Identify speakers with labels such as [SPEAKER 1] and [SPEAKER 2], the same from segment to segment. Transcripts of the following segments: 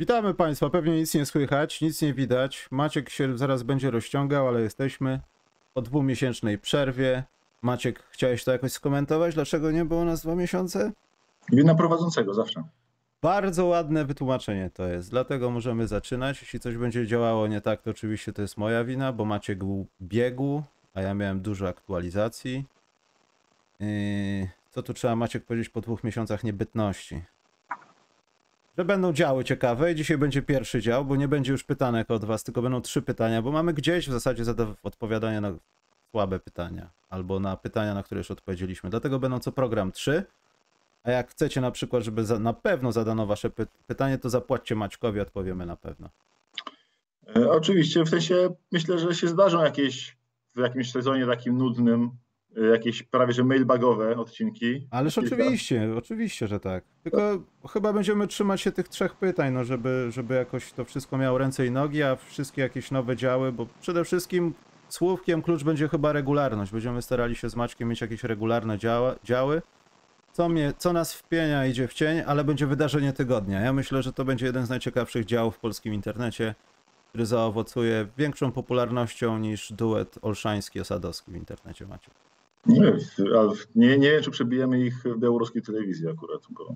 [SPEAKER 1] Witamy Państwa. Pewnie nic nie słychać, nic nie widać. Maciek się zaraz będzie rozciągał, ale jesteśmy po dwumiesięcznej przerwie. Maciek, chciałeś to jakoś skomentować? Dlaczego nie było nas dwa miesiące?
[SPEAKER 2] Wina prowadzącego zawsze.
[SPEAKER 1] Bardzo ładne wytłumaczenie to jest, dlatego możemy zaczynać. Jeśli coś będzie działało nie tak, to oczywiście to jest moja wina, bo Maciek był biegu, a ja miałem dużo aktualizacji. Yy, co tu trzeba Maciek powiedzieć po dwóch miesiącach niebytności? Że będą działy ciekawe i dzisiaj będzie pierwszy dział, bo nie będzie już pytanek od was, tylko będą trzy pytania, bo mamy gdzieś w zasadzie odpowiadanie na słabe pytania, albo na pytania, na które już odpowiedzieliśmy. Dlatego będą co program trzy. A jak chcecie na przykład, żeby za, na pewno zadano wasze py pytanie, to zapłaćcie Maćkowi, odpowiemy na pewno.
[SPEAKER 2] E, oczywiście, w sensie myślę, że się zdarzą jakieś w jakimś sezonie takim nudnym, jakieś prawie że mailbagowe odcinki.
[SPEAKER 1] Ależ
[SPEAKER 2] Kilka.
[SPEAKER 1] oczywiście, oczywiście, że tak. Tylko chyba będziemy trzymać się tych trzech pytań, no żeby, żeby jakoś to wszystko miało ręce i nogi, a wszystkie jakieś nowe działy, bo przede wszystkim słówkiem klucz będzie chyba regularność. Będziemy starali się z Maćkiem mieć jakieś regularne działa, działy. Co, mnie, co nas wpienia idzie w cień, ale będzie wydarzenie tygodnia. Ja myślę, że to będzie jeden z najciekawszych działów w polskim internecie, który zaowocuje większą popularnością niż duet Olszański-Osadowski w internecie macie.
[SPEAKER 2] Nie, nie, nie wiem, czy przebijemy ich w białoruskiej telewizji akurat, bo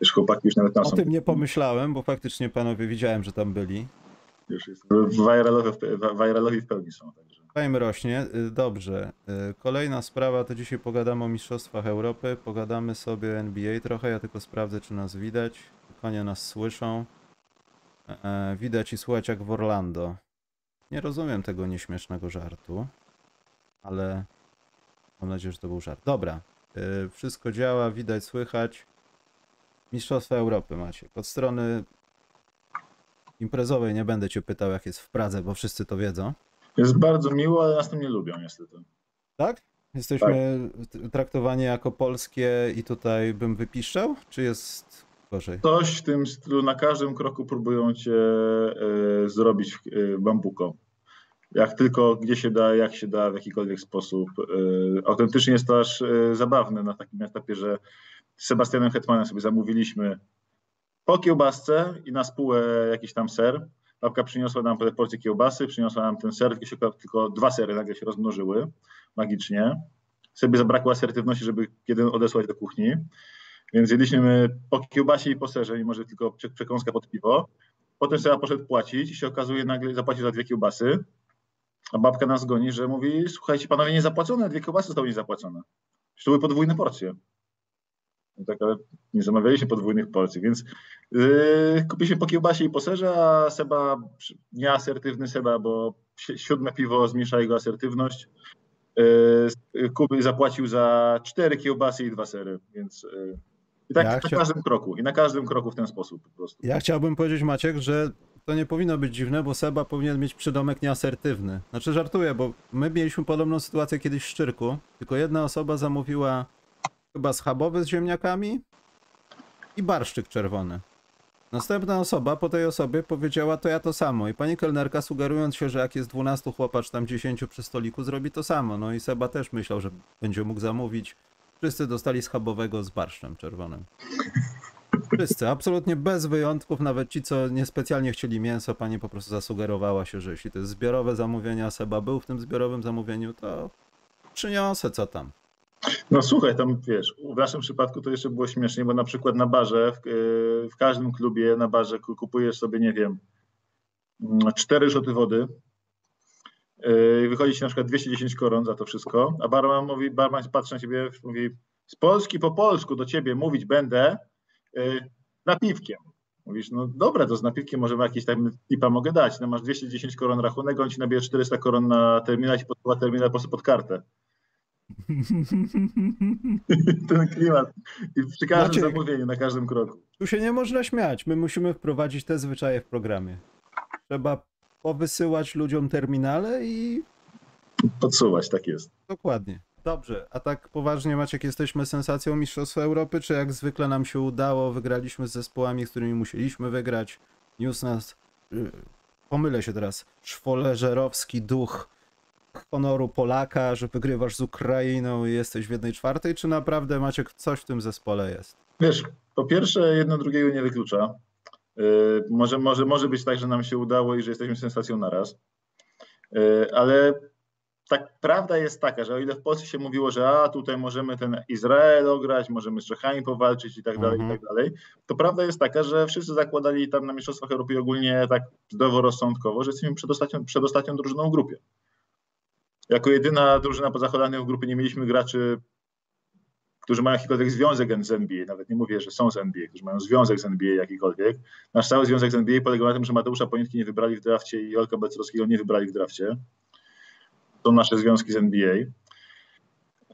[SPEAKER 2] wiesz, chłopaki już nawet tam
[SPEAKER 1] O
[SPEAKER 2] są.
[SPEAKER 1] tym nie pomyślałem, bo faktycznie panowie widziałem, że tam byli.
[SPEAKER 2] Już jest, pe- viralowi w pełni są. Także.
[SPEAKER 1] Rośnie. Y, Dobrze. Y, Kolejna sprawa, to dzisiaj pogadamy o Mistrzostwach Europy. Pogadamy sobie o NBA trochę. Ja tylko sprawdzę, czy nas widać. Konie nas słyszą. E, Widać i słychać jak w Orlando. Nie rozumiem tego nieśmiesznego żartu, ale mam nadzieję, że to był żart. Dobra. Y, Wszystko działa, widać, słychać. Mistrzostwa Europy macie. Od strony imprezowej nie będę cię pytał, jak jest w Pradze, bo wszyscy to wiedzą.
[SPEAKER 2] Jest bardzo miło, ale nas tym nie lubią niestety.
[SPEAKER 1] Tak? Jesteśmy t- traktowani jako polskie i tutaj bym wypiszczał? Czy jest gorzej?
[SPEAKER 2] Coś w tym stylu, na każdym kroku próbują cię e, zrobić e, bambuką. Jak tylko, gdzie się da, jak się da, w jakikolwiek sposób. E, autentycznie jest to aż e, zabawne na takim etapie, że z Sebastianem Hetmanem sobie zamówiliśmy po kiełbasce i na spółę jakiś tam ser. Babka przyniosła nam porcję kiełbasy, przyniosła nam ten ser, tylko dwa sery nagle się rozmnożyły magicznie. Sobie zabrakło asertywności, żeby jeden odesłać do kuchni. Więc jedliśmy po kiełbasie i po serze, mimo że tylko prze- przekąska pod piwo. Potem Seba poszedł płacić i się okazuje, nagle zapłacił za dwie kiełbasy. A babka nas goni, że mówi, słuchajcie, panowie, nie zapłacone, dwie kiełbasy zostały niezapłacone. Przecież to były podwójne porcje. No tak, ale nie zamawialiśmy podwójnych porcji, więc yy, kupiliśmy po kiełbasie i po serze, a Seba, nieasertywny Seba, bo si- siódme piwo zmniejsza jego asertywność, yy, kupił, zapłacił za cztery kiełbasy i dwa sery, więc yy, i tak
[SPEAKER 1] Ja
[SPEAKER 2] na
[SPEAKER 1] chcia-
[SPEAKER 2] każdym kroku, i na każdym kroku w ten sposób po prostu.
[SPEAKER 1] Ja chciałbym powiedzieć, Maciek, że to nie powinno być dziwne, bo Seba powinien mieć przydomek nieasertywny. Znaczy żartuję, bo my mieliśmy podobną sytuację kiedyś w Szczyrku, tylko jedna osoba zamówiła chyba schabowy z ziemniakami i barszczyk czerwony. Następna osoba po tej osobie powiedziała to ja to samo i pani kelnerka sugerując się, że jak jest 12 chłopacz tam 10 przy stoliku zrobi to samo. No i Seba też myślał, że będzie mógł zamówić. Wszyscy dostali schabowego z barszczem czerwonym. Wszyscy, absolutnie bez wyjątków, nawet ci, co niespecjalnie chcieli mięso, pani po prostu zasugerowała się, że jeśli to jest zbiorowe zamówienie, a Seba był w tym zbiorowym zamówieniu, to przyniosę, co tam.
[SPEAKER 2] No słuchaj, tam wiesz, w naszym przypadku to jeszcze było śmiesznie, bo na przykład na barze, w, yy, w każdym klubie na barze ku- kupujesz sobie, nie wiem, mm, cztery rzuty wody, yy, wychodzi ci na przykład 210 koron za to wszystko, a barman mówi, barman patrzy na ciebie, mówi, z Polski po polsku do ciebie mówić będę napiwkiem. Mówisz, no dobra, to z napiwkiem może jakieś tam tipa mogę dać, no masz 210 koron rachunek, on ci nabije 400 koron na terminal, ci podsuwa terminal po prostu pod kartę. Ten klimat. I przy każdym
[SPEAKER 1] Maciek.
[SPEAKER 2] zamówieniu, na każdym kroku.
[SPEAKER 1] Tu się nie można śmiać. My musimy wprowadzić te zwyczaje w programie. Trzeba powysyłać ludziom terminale i
[SPEAKER 2] Podsuwać, tak jest.
[SPEAKER 1] Dokładnie. Dobrze, a tak poważnie Maciek, jesteśmy sensacją Mistrzostwa Europy, czy jak zwykle nam się udało, wygraliśmy z zespołami, z którymi musieliśmy wygrać, niósł nas, y, pomylę się teraz, szwoleżerowski duch honoru Polaka, że wygrywasz z Ukrainą i jesteś w jednej czwartej, czy naprawdę Maciek coś w tym zespole jest?
[SPEAKER 2] Wiesz, po pierwsze, jedno drugiego nie wyklucza. Yy, może, może, może być tak, że nam się udało i że jesteśmy sensacją naraz. Yy, ale tak prawda jest taka, że o ile w Polsce się mówiło, że a tutaj możemy ten Izrael ograć, możemy z Czechami powalczyć i tak dalej,
[SPEAKER 1] Mhm.
[SPEAKER 2] i tak dalej, to prawda jest taka, że wszyscy zakładali tam na Mistrzostwach Europy ogólnie tak zdroworozsądkowo, że jesteśmy przedostatnią, przedostatnią drużyną w grupie. Jako jedyna drużyna poza Holandią w grupie nie mieliśmy graczy, którzy mają jakikolwiek związek z NBA, nawet nie mówię, że są z NBA, którzy mają związek z NBA jakikolwiek. Nasz cały związek z NBA polegał na tym, że Mateusza Ponietki nie wybrali w drafcie i Olka Becerowskiego nie wybrali w drafcie to nasze związki z NBA.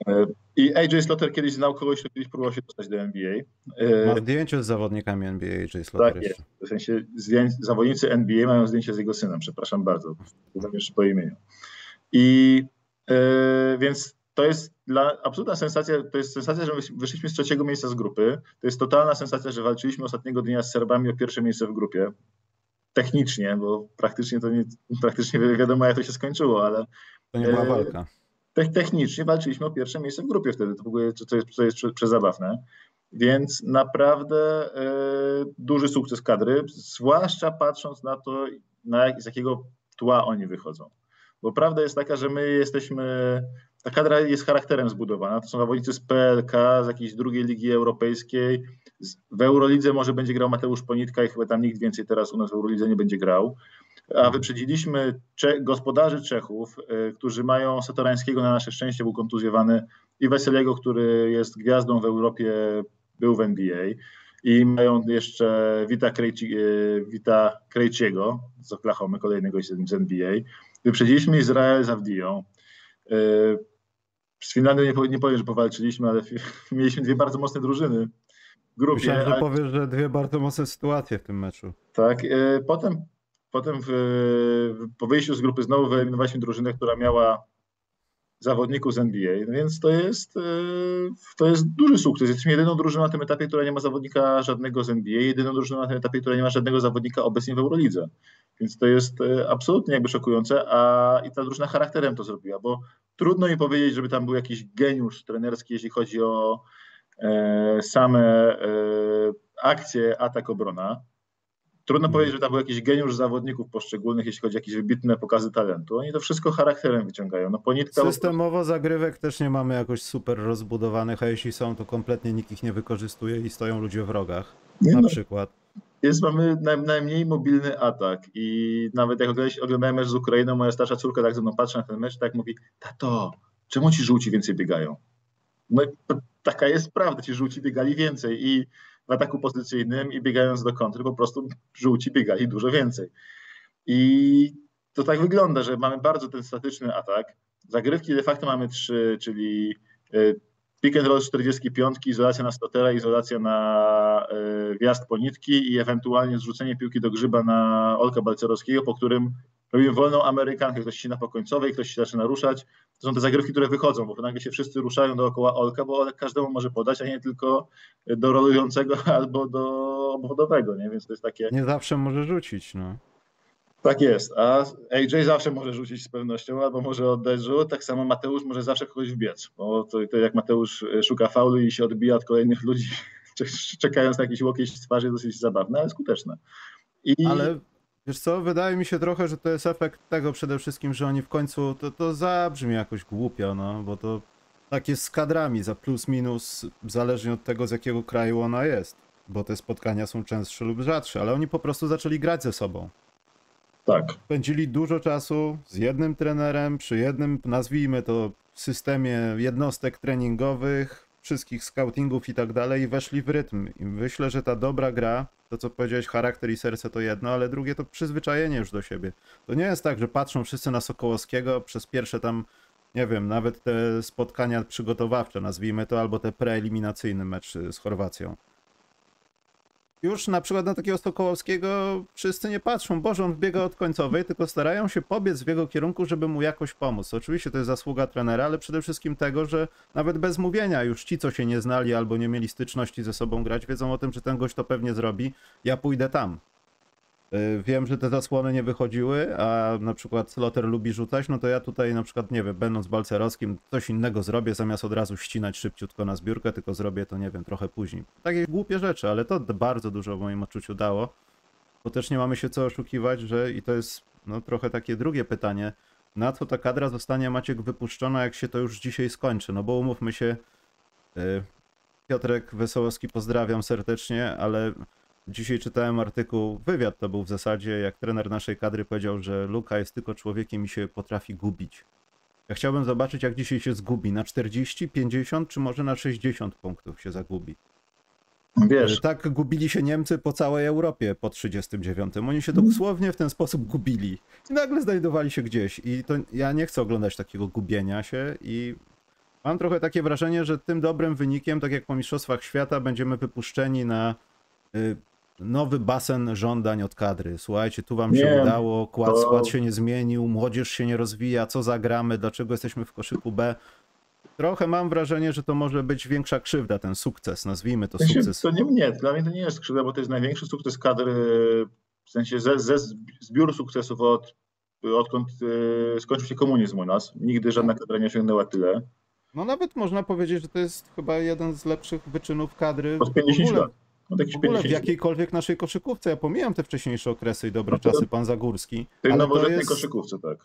[SPEAKER 2] E, I AJ Slaughter kiedyś znał kogoś, kto kiedyś próbował się dostać do NBA. E,
[SPEAKER 1] Ma zdjęcie z zawodnikami NBA, J.
[SPEAKER 2] Tak
[SPEAKER 1] Slaughter
[SPEAKER 2] jest. W sensie zdjęć, zawodnicy NBA mają zdjęcie z jego synem, przepraszam bardzo, jeszcze po imieniu. I e, więc to jest dla, absolutna sensacja, to jest sensacja, że wysz- wyszliśmy z trzeciego miejsca z grupy. To jest totalna sensacja, że walczyliśmy ostatniego dnia z Serbami o pierwsze miejsce w grupie. Technicznie, bo praktycznie to nie, praktycznie wi- wiadomo jak to się skończyło, ale
[SPEAKER 1] To nie była
[SPEAKER 2] E,
[SPEAKER 1] walka.
[SPEAKER 2] te- technicznie walczyliśmy o pierwsze miejsce w grupie wtedy. To w ogóle to, jest, to jest prze- przezabawne. Więc naprawdę e, duży sukces kadry, zwłaszcza patrząc na to, na z jakiego tła oni wychodzą. Bo prawda jest taka, że my jesteśmy, ta kadra jest charakterem zbudowana. To są zawodnicy z PLK, z jakiejś drugiej ligi europejskiej. W Eurolidze może będzie grał Mateusz Ponitka i chyba tam nikt więcej teraz u nas w Eurolidze nie będzie grał. A wyprzedziliśmy Cze- gospodarzy Czechów, y, którzy mają Satorańskiego na nasze szczęście, był kontuzjowany, i Weseliego, który jest gwiazdą w Europie, był w NBA. I mają jeszcze Wita, Krejci, y, Wita Krejciego z Oklahomy, kolejnego z NBA. Wyprzedziliśmy Izrael z Avdiją. Y, Z Finlandią nie, nie powiem, że powalczyliśmy, ale mieliśmy dwie bardzo mocne drużyny grupie.
[SPEAKER 1] Myślałem, że
[SPEAKER 2] ale-
[SPEAKER 1] powiesz, że dwie bardzo mocne sytuacje w tym meczu.
[SPEAKER 2] tak, potem, potem w, po wyjściu z grupy znowu wyeliminowaliśmy drużynę, która miała zawodników z NBA, no więc to jest, e, to jest duży sukces. Jesteśmy jedyną drużyną na tym etapie, która nie ma zawodnika żadnego z NBA, jedyną drużyną na tym etapie, która nie ma żadnego zawodnika obecnie w Eurolidze. Więc to jest e, absolutnie jakby szokujące, a i ta drużyna charakterem to zrobiła, bo trudno mi powiedzieć, żeby tam był jakiś geniusz trenerski, jeśli chodzi o e, same e, akcje, atak, obrona. Trudno powiedzieć, że tam był jakiś geniusz zawodników poszczególnych, jeśli chodzi o jakieś wybitne pokazy talentu. Oni to wszystko charakterem wyciągają. No ponitka
[SPEAKER 1] Systemowo zagrywek też nie mamy jakoś super rozbudowanych, a jeśli są, to kompletnie nikt ich nie wykorzystuje i stoją ludzie w rogach.
[SPEAKER 2] nie,
[SPEAKER 1] Na
[SPEAKER 2] no,
[SPEAKER 1] przykład.
[SPEAKER 2] jest, mamy naj, najmniej mobilny atak i nawet jak oglądałem mecz z Ukrainą, moja starsza córka tak ze mną patrzy na ten mecz, tak mówi, tato, czemu ci żółci więcej biegają? No taka jest prawda, ci żółci biegali więcej i w ataku pozycyjnym i biegając do kontry po prostu żółci biegali dużo więcej. I to tak wygląda, że mamy bardzo ten statyczny atak. Zagrywki de facto mamy trzy, czyli y, pick and roll z 45, izolacja na stotera, izolacja na y, wjazd po nitki i ewentualnie zrzucenie piłki do grzyba na Olka Balcerowskiego, po którym robimy wolną Amerykankę, ktoś ścina po końcowej, ktoś się zaczyna ruszać. To są te zagrywki, które wychodzą, bo nagle się wszyscy ruszają dookoła Olka, bo Olek każdemu może podać, a nie tylko do rolującego albo do obwodowego, nie? Więc to jest takie...
[SPEAKER 1] Nie zawsze może rzucić, no.
[SPEAKER 2] Tak jest, a AJ zawsze może rzucić z pewnością, albo może oddać rzut, tak samo Mateusz może zawsze kogoś wbiec, bo to, to jak Mateusz e, szuka faulu i się odbija od kolejnych ludzi, czekając na jakiś łokieć z twarzy, dosyć zabawne, ale skuteczne. I
[SPEAKER 1] Ale wiesz co, wydaje mi się trochę, że to jest efekt tego przede wszystkim, że oni w końcu, to, to zabrzmi jakoś głupio, no, bo to tak jest z kadrami, za plus minus, zależnie od tego z jakiego kraju ona jest, bo te spotkania są częstsze lub rzadsze, ale oni po prostu zaczęli grać ze sobą.
[SPEAKER 2] tak,
[SPEAKER 1] Spędzili dużo czasu z jednym trenerem, przy jednym, nazwijmy to, systemie jednostek treningowych, wszystkich scoutingów i tak dalej, i weszli w rytm. I myślę, że ta dobra gra, to co powiedziałeś, charakter i serce to jedno, ale drugie to przyzwyczajenie już do siebie. To nie jest tak, że patrzą wszyscy na Sokołowskiego przez pierwsze tam, nie wiem, nawet te spotkania przygotowawcze, nazwijmy to, albo te preeliminacyjny mecz z Chorwacją. Już na przykład na takiego Sokołowskiego wszyscy nie patrzą, Boże, on biega od końcowej, tylko starają się pobiec w jego kierunku, żeby mu jakoś pomóc. Oczywiście to jest zasługa trenera, ale przede wszystkim tego, że nawet bez mówienia już ci, co się nie znali albo nie mieli styczności ze sobą grać, wiedzą o tym, że ten gość to pewnie zrobi, ja pójdę tam. Y, Wiem, że te zasłony nie wychodziły, a na przykład Slotter lubi rzucać, no to ja tutaj na przykład, nie wiem, będąc balcerowskim, coś innego zrobię, zamiast od razu ścinać szybciutko na zbiórkę, tylko zrobię to, nie wiem, trochę później. Takie głupie rzeczy, ale to bardzo dużo w moim odczuciu dało. bo też nie mamy się co oszukiwać, że i to jest no, trochę takie drugie pytanie, na co ta kadra zostanie Maciek wypuszczona, jak się to już dzisiaj skończy, no bo umówmy się, y, Piotrek Wesołowski pozdrawiam serdecznie, ale dzisiaj czytałem artykuł, wywiad to był w zasadzie, jak trener naszej kadry powiedział, że Luka jest tylko człowiekiem i się potrafi gubić. Ja chciałbym zobaczyć, jak dzisiaj się zgubi. Na 40, 50 czy może na 60 punktów się zagubi.
[SPEAKER 2] Wiesz,
[SPEAKER 1] Tak gubili się Niemcy po całej Europie po 39. Oni się dosłownie w ten sposób gubili. I nagle znajdowali się gdzieś. I to ja nie chcę oglądać takiego gubienia się i mam trochę takie wrażenie, że tym dobrym wynikiem, tak jak po Mistrzostwach Świata, będziemy wypuszczeni na y, nowy basen żądań od kadry. Słuchajcie, tu wam się
[SPEAKER 2] Nie,
[SPEAKER 1] udało, kład,
[SPEAKER 2] to-
[SPEAKER 1] skład się nie zmienił, młodzież się nie rozwija, co zagramy, dlaczego jesteśmy w koszyku B. Trochę mam wrażenie, że to może być większa krzywda, ten sukces, nazwijmy to sukces.
[SPEAKER 2] to nie mnie, dla mnie to nie jest skrzydła, bo to jest największy sukces kadry, w sensie ze, ze zbioru sukcesów od, odkąd e, skończył się komunizm u nas. Nigdy żadna kadra nie osiągnęła tyle.
[SPEAKER 1] No nawet można powiedzieć, że to jest chyba jeden z lepszych wyczynów kadry
[SPEAKER 2] Od
[SPEAKER 1] w
[SPEAKER 2] 50
[SPEAKER 1] ogóle,
[SPEAKER 2] lat. Od jakichś
[SPEAKER 1] w, ogóle w
[SPEAKER 2] 50 lat.
[SPEAKER 1] jakiejkolwiek naszej koszykówce. Ja pomijam te wcześniejsze okresy i dobre
[SPEAKER 2] No to-
[SPEAKER 1] czasy, pan Zagórski.
[SPEAKER 2] W tej nowożytnej
[SPEAKER 1] jest
[SPEAKER 2] koszykówce, tak.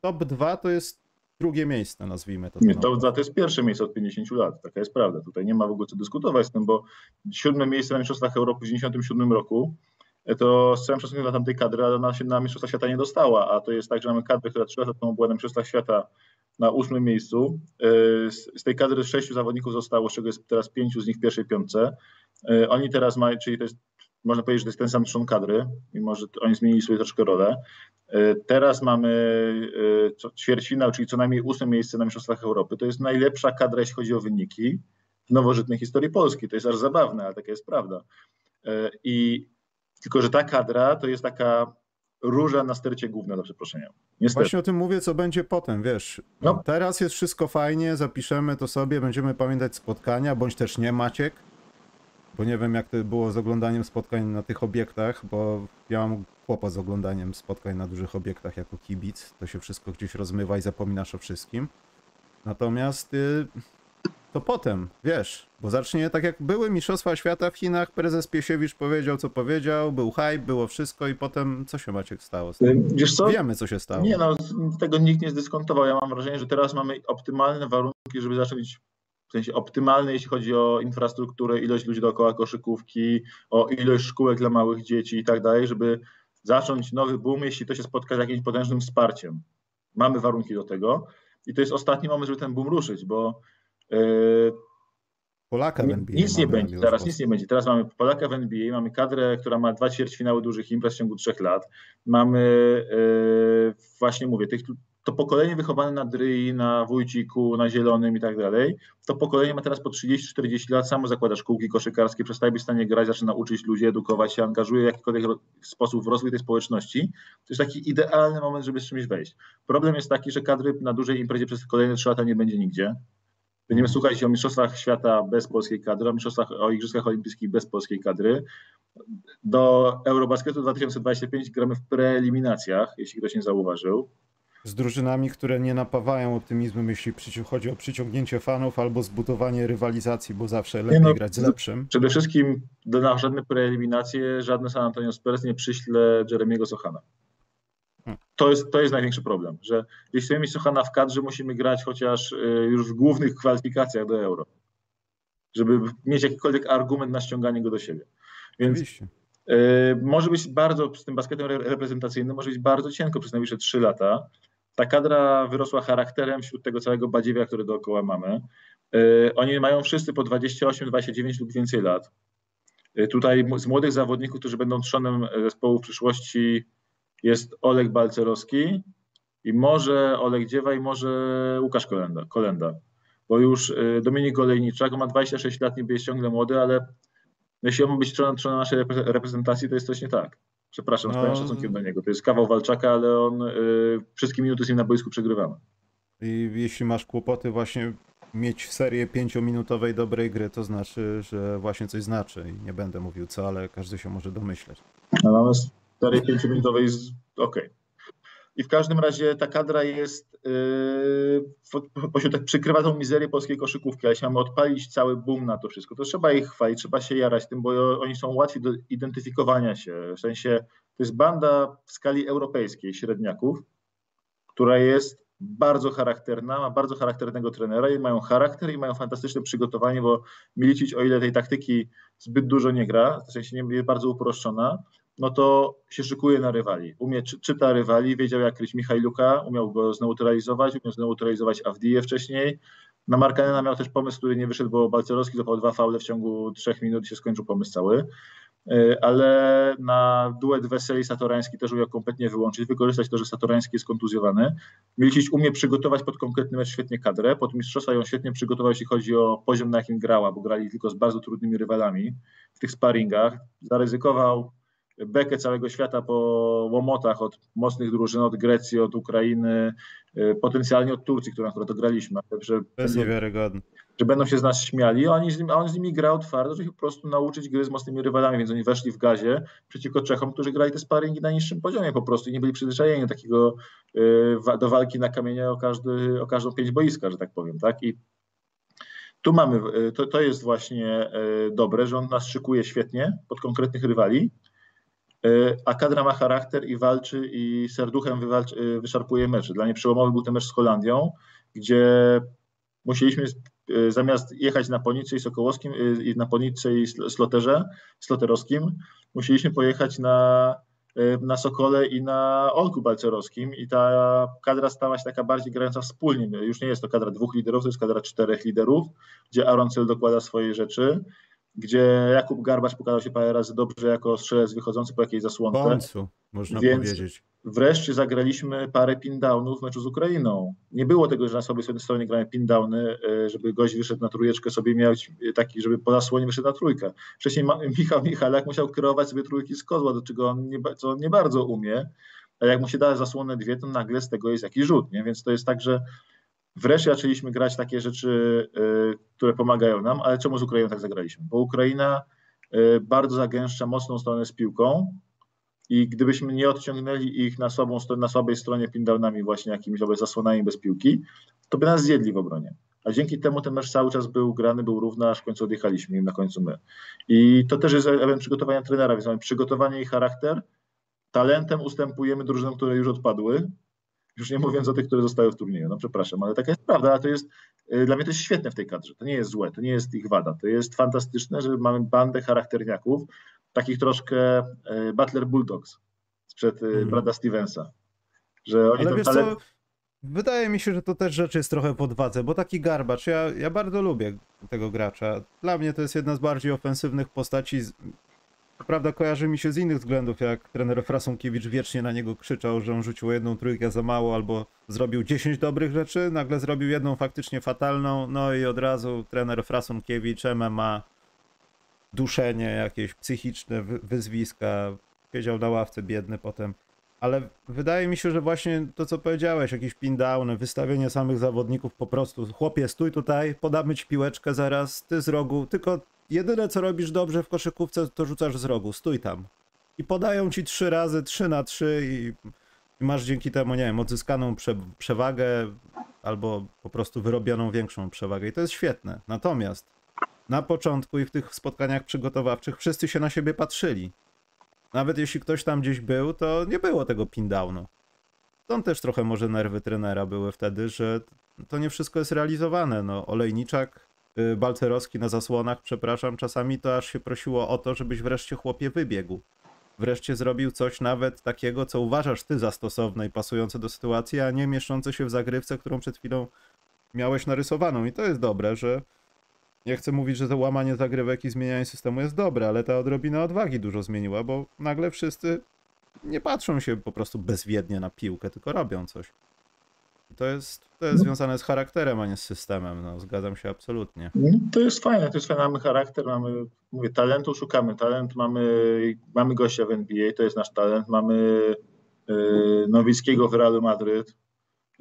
[SPEAKER 1] top 2 to jest drugie miejsce, nazwijmy to.
[SPEAKER 2] Nie,
[SPEAKER 1] no.
[SPEAKER 2] to, to jest pierwsze miejsce od 50 lat, taka jest prawda. Tutaj nie ma w ogóle co dyskutować z tym, bo siódme miejsce na Mistrzostwach Europy w 97 roku, e, to z całym szacunkiem dla tamtej kadry, ale ona się na Mistrzostwa Świata nie dostała, a to jest tak, że mamy kadrę, która trzy lata temu była na Mistrzostwach Świata na ósmym miejscu. E, Z, z tej kadry sześciu zawodników zostało, z czego jest teraz pięciu z nich w pierwszej piątce. E, Oni teraz mają, czyli to jest, można powiedzieć, że to jest ten sam trzon kadry, mimo że oni zmienili sobie troszkę rolę. E, Teraz mamy e, ćwierćfinał, czyli co najmniej ósme miejsce na Mistrzostwach Europy. To jest najlepsza kadra, jeśli chodzi o wyniki w nowożytnej historii Polski. To jest aż zabawne, ale taka jest prawda. I tylko, że ta kadra to jest taka róża na stercie główne, za przeproszeniem. Niestety.
[SPEAKER 1] Właśnie o tym mówię, co będzie potem, wiesz.
[SPEAKER 2] No.
[SPEAKER 1] Teraz jest wszystko fajnie, zapiszemy to sobie, będziemy pamiętać spotkania, bądź też nie Maciek, bo nie wiem jak to było z oglądaniem spotkań na tych obiektach, bo ja mam kłopot z oglądaniem spotkań na dużych obiektach jako kibic, to się wszystko gdzieś rozmywa i zapominasz o wszystkim. Natomiast y, to potem, wiesz, bo zacznie tak jak były Mistrzostwa Świata w Chinach, prezes Piesiewicz powiedział co powiedział, był hype, było wszystko i potem co się Maciek stało? tym?
[SPEAKER 2] Wiesz co?
[SPEAKER 1] Wiemy co się stało.
[SPEAKER 2] Nie no, tego nikt nie zdyskontował. Ja mam wrażenie, że teraz mamy optymalne warunki, żeby zacząć, w sensie optymalne, jeśli chodzi o infrastrukturę, ilość ludzi dookoła koszykówki, o ilość szkółek dla małych dzieci i tak dalej, żeby zacząć nowy boom, jeśli to się spotka z jakimś potężnym wsparciem. Mamy warunki do tego i to jest ostatni moment, żeby ten boom ruszyć, bo yy,
[SPEAKER 1] Polaka w NBA
[SPEAKER 2] Nic nie będzie, teraz nic nie będzie. Teraz mamy Polaka w NBA, mamy kadrę, która ma dwa ćwierćfinały dużych imprez w ciągu trzech lat. Mamy, e, właśnie mówię, tych, to pokolenie wychowane na Dryi, na Wójciku, na Zielonym i tak dalej, to pokolenie ma teraz po 30-40 lat, samo zakłada szkółki koszykarskie, przestaje być w stanie grać, zaczyna uczyć ludzi, edukować się, angażuje w jakikolwiek sposób w rozwój tej społeczności. To jest taki idealny moment, żeby z czymś wejść. Problem jest taki, że kadry na dużej imprezie przez kolejne trzy lata nie będzie nigdzie. Będziemy słuchać o Mistrzostwach Świata bez polskiej kadry, o Mistrzostwach, o Igrzyskach Olimpijskich bez polskiej kadry. Do Eurobasketu 2025 gramy w preeliminacjach, jeśli ktoś nie zauważył.
[SPEAKER 1] Z drużynami, które nie napawają optymizmem, jeśli chodzi o przyciągnięcie fanów albo zbudowanie rywalizacji, bo zawsze lepiej
[SPEAKER 2] no,
[SPEAKER 1] grać z lepszym.
[SPEAKER 2] Przede wszystkim na żadne preeliminacje żadne San Antonio Spurs nie przyśle Jeremiego Sochana.
[SPEAKER 1] Hmm.
[SPEAKER 2] To jest, to jest największy problem, że jeśli chcemy mieć Sochana w kadrze, musimy grać chociaż y, już w głównych kwalifikacjach do Euro, żeby mieć jakikolwiek argument na ściąganie go do siebie. Więc
[SPEAKER 1] Oczywiście.
[SPEAKER 2] Yy, Może być bardzo, z tym basketem re- reprezentacyjnym, może być bardzo cienko przez najbliższe 3 lata. Ta kadra wyrosła charakterem wśród tego całego badziewia, który dookoła mamy. Yy, Oni mają wszyscy po 28, 29 lub więcej lat. Yy, Tutaj z młodych zawodników, którzy będą trzonem zespołu w przyszłości, jest Oleg Balcerowski i może Oleg Dziewa i może Łukasz Kolenda. Kolenda. Bo już yy, Dominik Golejniczak, on ma 26 lat, niby jest ciągle młody, ale jeśli on ma być trzonem, trzonem naszej repre- reprezentacji, to jest coś nie tak. Przepraszam, z
[SPEAKER 1] No.
[SPEAKER 2] całym szacunkiem do niego. To jest kawał walczaka, ale on y, wszystkie minuty z nim na boisku przegrywamy.
[SPEAKER 1] I jeśli masz kłopoty właśnie mieć serię pięciominutowej dobrej gry, to znaczy, że właśnie coś znaczy. I nie będę mówił co, ale każdy się może domyśleć.
[SPEAKER 2] A mamy stary pięciominutowej z... Okej. I w każdym razie ta kadra jest, yy, tak przykrywa tą mizerię polskiej koszykówki, ale jeśli mamy odpalić cały boom na to wszystko, to trzeba ich chwalić, trzeba się jarać tym, bo oni są łatwi do identyfikowania się. W sensie to jest banda w skali europejskiej średniaków, która jest bardzo charakterna, ma bardzo charakternego trenera i mają charakter i mają fantastyczne przygotowanie, bo Milicic, o ile tej taktyki zbyt dużo nie gra, w sensie nie jest bardzo uproszczona, no to się szykuje na rywali. Umie, czy, czyta rywali, wiedział jak kryć Michajluka, umiał go zneutralizować, umiał zneutralizować Avdiję wcześniej. Na Markanena miał też pomysł, który nie wyszedł, bo Balcerowski złapał dwa faule w ciągu trzech minut i się skończył pomysł cały. E, ale na duet Weseli Satorański też umiał kompletnie wyłączyć, wykorzystać to, że Satorański jest kontuzjowany. Milicic umie przygotować pod konkretny mecz świetnie kadrę, pod mistrzostwa ją świetnie przygotował, jeśli chodzi o poziom, na jakim grała, bo grali tylko z bardzo trudnymi rywalami w tych sparingach. Zaryzykował bekę całego świata po łomotach od mocnych drużyn, od Grecji, od Ukrainy, y, potencjalnie od Turcji, którą akurat graliśmy.
[SPEAKER 1] Że to jest niewiarygodne.
[SPEAKER 2] Że będą się z nas śmiali, a, oni z nim, a on z nimi grał twardo, żeby po prostu nauczyć gry z mocnymi rywalami, więc oni weszli w gazie przeciwko Czechom, którzy grali te sparingi na niższym poziomie po prostu i nie byli przyzwyczajeni do takiego, y, do walki na kamienie o, każdy, o każdą pięć boiska, że tak powiem, tak? I tu mamy, y, to, to jest właśnie dobre, że on nas szykuje świetnie pod konkretnych rywali, a kadra ma charakter i walczy i serduchem wywalczy, e, wyszarpuje mecze. Dla mnie przełomowy był ten mecz z Holandią, gdzie musieliśmy e, zamiast jechać na Ponicy i Sokołowskim, i na Ponicy i Sloterze, Sloterowskim, musieliśmy pojechać na, na Sokole i na Olku Balcerowskim i ta kadra stała się taka bardziej grająca wspólnie. Już nie jest to kadra dwóch liderów, to jest kadra czterech liderów, gdzie Aaron Cel dokłada swoje rzeczy gdzie Jakub Garbacz pokazał się parę razy dobrze jako strzelec wychodzący po jakiejś zasłonce.
[SPEAKER 1] W końcu, można
[SPEAKER 2] Więc
[SPEAKER 1] powiedzieć.
[SPEAKER 2] Wreszcie zagraliśmy parę pin-downów w meczu z Ukrainą. Nie było tego, że na sobie stronie gramy pin-downy, e, żeby gość wyszedł na trójeczkę, sobie miał taki, żeby po zasłonie wyszedł na trójkę. Wcześniej Michał Michalak musiał kierować sobie trójki z kozła, do czego on nie, co on nie bardzo umie. A jak mu się da zasłonę dwie, to nagle z tego jest jakiś rzut. Nie? Więc to jest tak, że Wreszcie zaczęliśmy grać takie rzeczy, y, które pomagają nam, ale czemu z Ukrainą tak zagraliśmy? Bo Ukraina y, bardzo zagęszcza mocną stronę z piłką i gdybyśmy nie odciągnęli ich na, słabą, na słabej stronie pindownami właśnie jakimiś zasłonami bez piłki, to by nas zjedli w obronie. A dzięki temu ten mecz cały czas był grany, był równy, aż w końcu odjechaliśmy na końcu my. I to też jest element przygotowania trenera, więc mamy przygotowanie i charakter. Talentem ustępujemy drużynom, które już odpadły, już nie mówiąc o tych, które zostały w turnieju. No przepraszam, ale taka jest prawda, a to jest, y, dla mnie to jest świetne w tej kadrze. To nie jest złe, to nie jest ich wada. To jest fantastyczne, że mamy bandę charakterniaków, takich troszkę y, Butler Bulldogs sprzed mm. Brada Stevensa.
[SPEAKER 1] Że oni ale wiesz talent... co, wydaje mi się, że to też rzecz jest trochę pod wadze, bo taki garbacz, ja, ja bardzo lubię tego gracza. Dla mnie to jest jedna z bardziej ofensywnych postaci prawda kojarzy mi się z innych względów, jak trener Frasunkiewicz wiecznie na niego krzyczał, że on rzucił jedną trójkę za mało albo zrobił 10 dobrych rzeczy, nagle zrobił jedną faktycznie fatalną, no i od razu trener Frasunkiewicz, MMA, duszenie jakieś psychiczne, wyzwiska, siedział na ławce biedny potem. Ale wydaje mi się, że właśnie to, co powiedziałeś, jakieś pin downy, wystawienie samych zawodników po prostu, chłopie, stój tutaj, podamy ci piłeczkę zaraz, ty z rogu, tylko jedyne co robisz dobrze w koszykówce, to rzucasz z rogu, stój tam. I podają ci trzy razy, trzy na trzy i, i masz dzięki temu, nie wiem, odzyskaną prze, przewagę albo po prostu wyrobioną większą przewagę i to jest świetne. Natomiast na początku i w tych spotkaniach przygotowawczych wszyscy się na siebie patrzyli. Nawet jeśli ktoś tam gdzieś był, to nie było tego pin-downu. Stąd też trochę może nerwy trenera były wtedy, że to nie wszystko jest realizowane. No, Olejniczak Balcerowski na zasłonach, przepraszam, czasami to aż się prosiło o to, żebyś wreszcie chłopie wybiegł. Wreszcie zrobił coś nawet takiego, co uważasz ty za stosowne i pasujące do sytuacji, a nie mieszczące się w zagrywce, którą przed chwilą miałeś narysowaną. I to jest dobre, że nie chcę mówić, że to łamanie zagrywek i zmienianie systemu jest dobre, ale ta odrobina odwagi dużo zmieniła, bo nagle wszyscy nie patrzą się po prostu bezwiednie na piłkę, tylko robią coś. To jest, to jest związane z charakterem, a nie z systemem. No, zgadzam się absolutnie.
[SPEAKER 2] No, to jest fajne, to jest fajne. Mamy charakter, mamy, mówię, talentu szukamy. Talent mamy, mamy gościa w NBA, to jest nasz talent. Mamy y, Nowickiego w Realu Madryt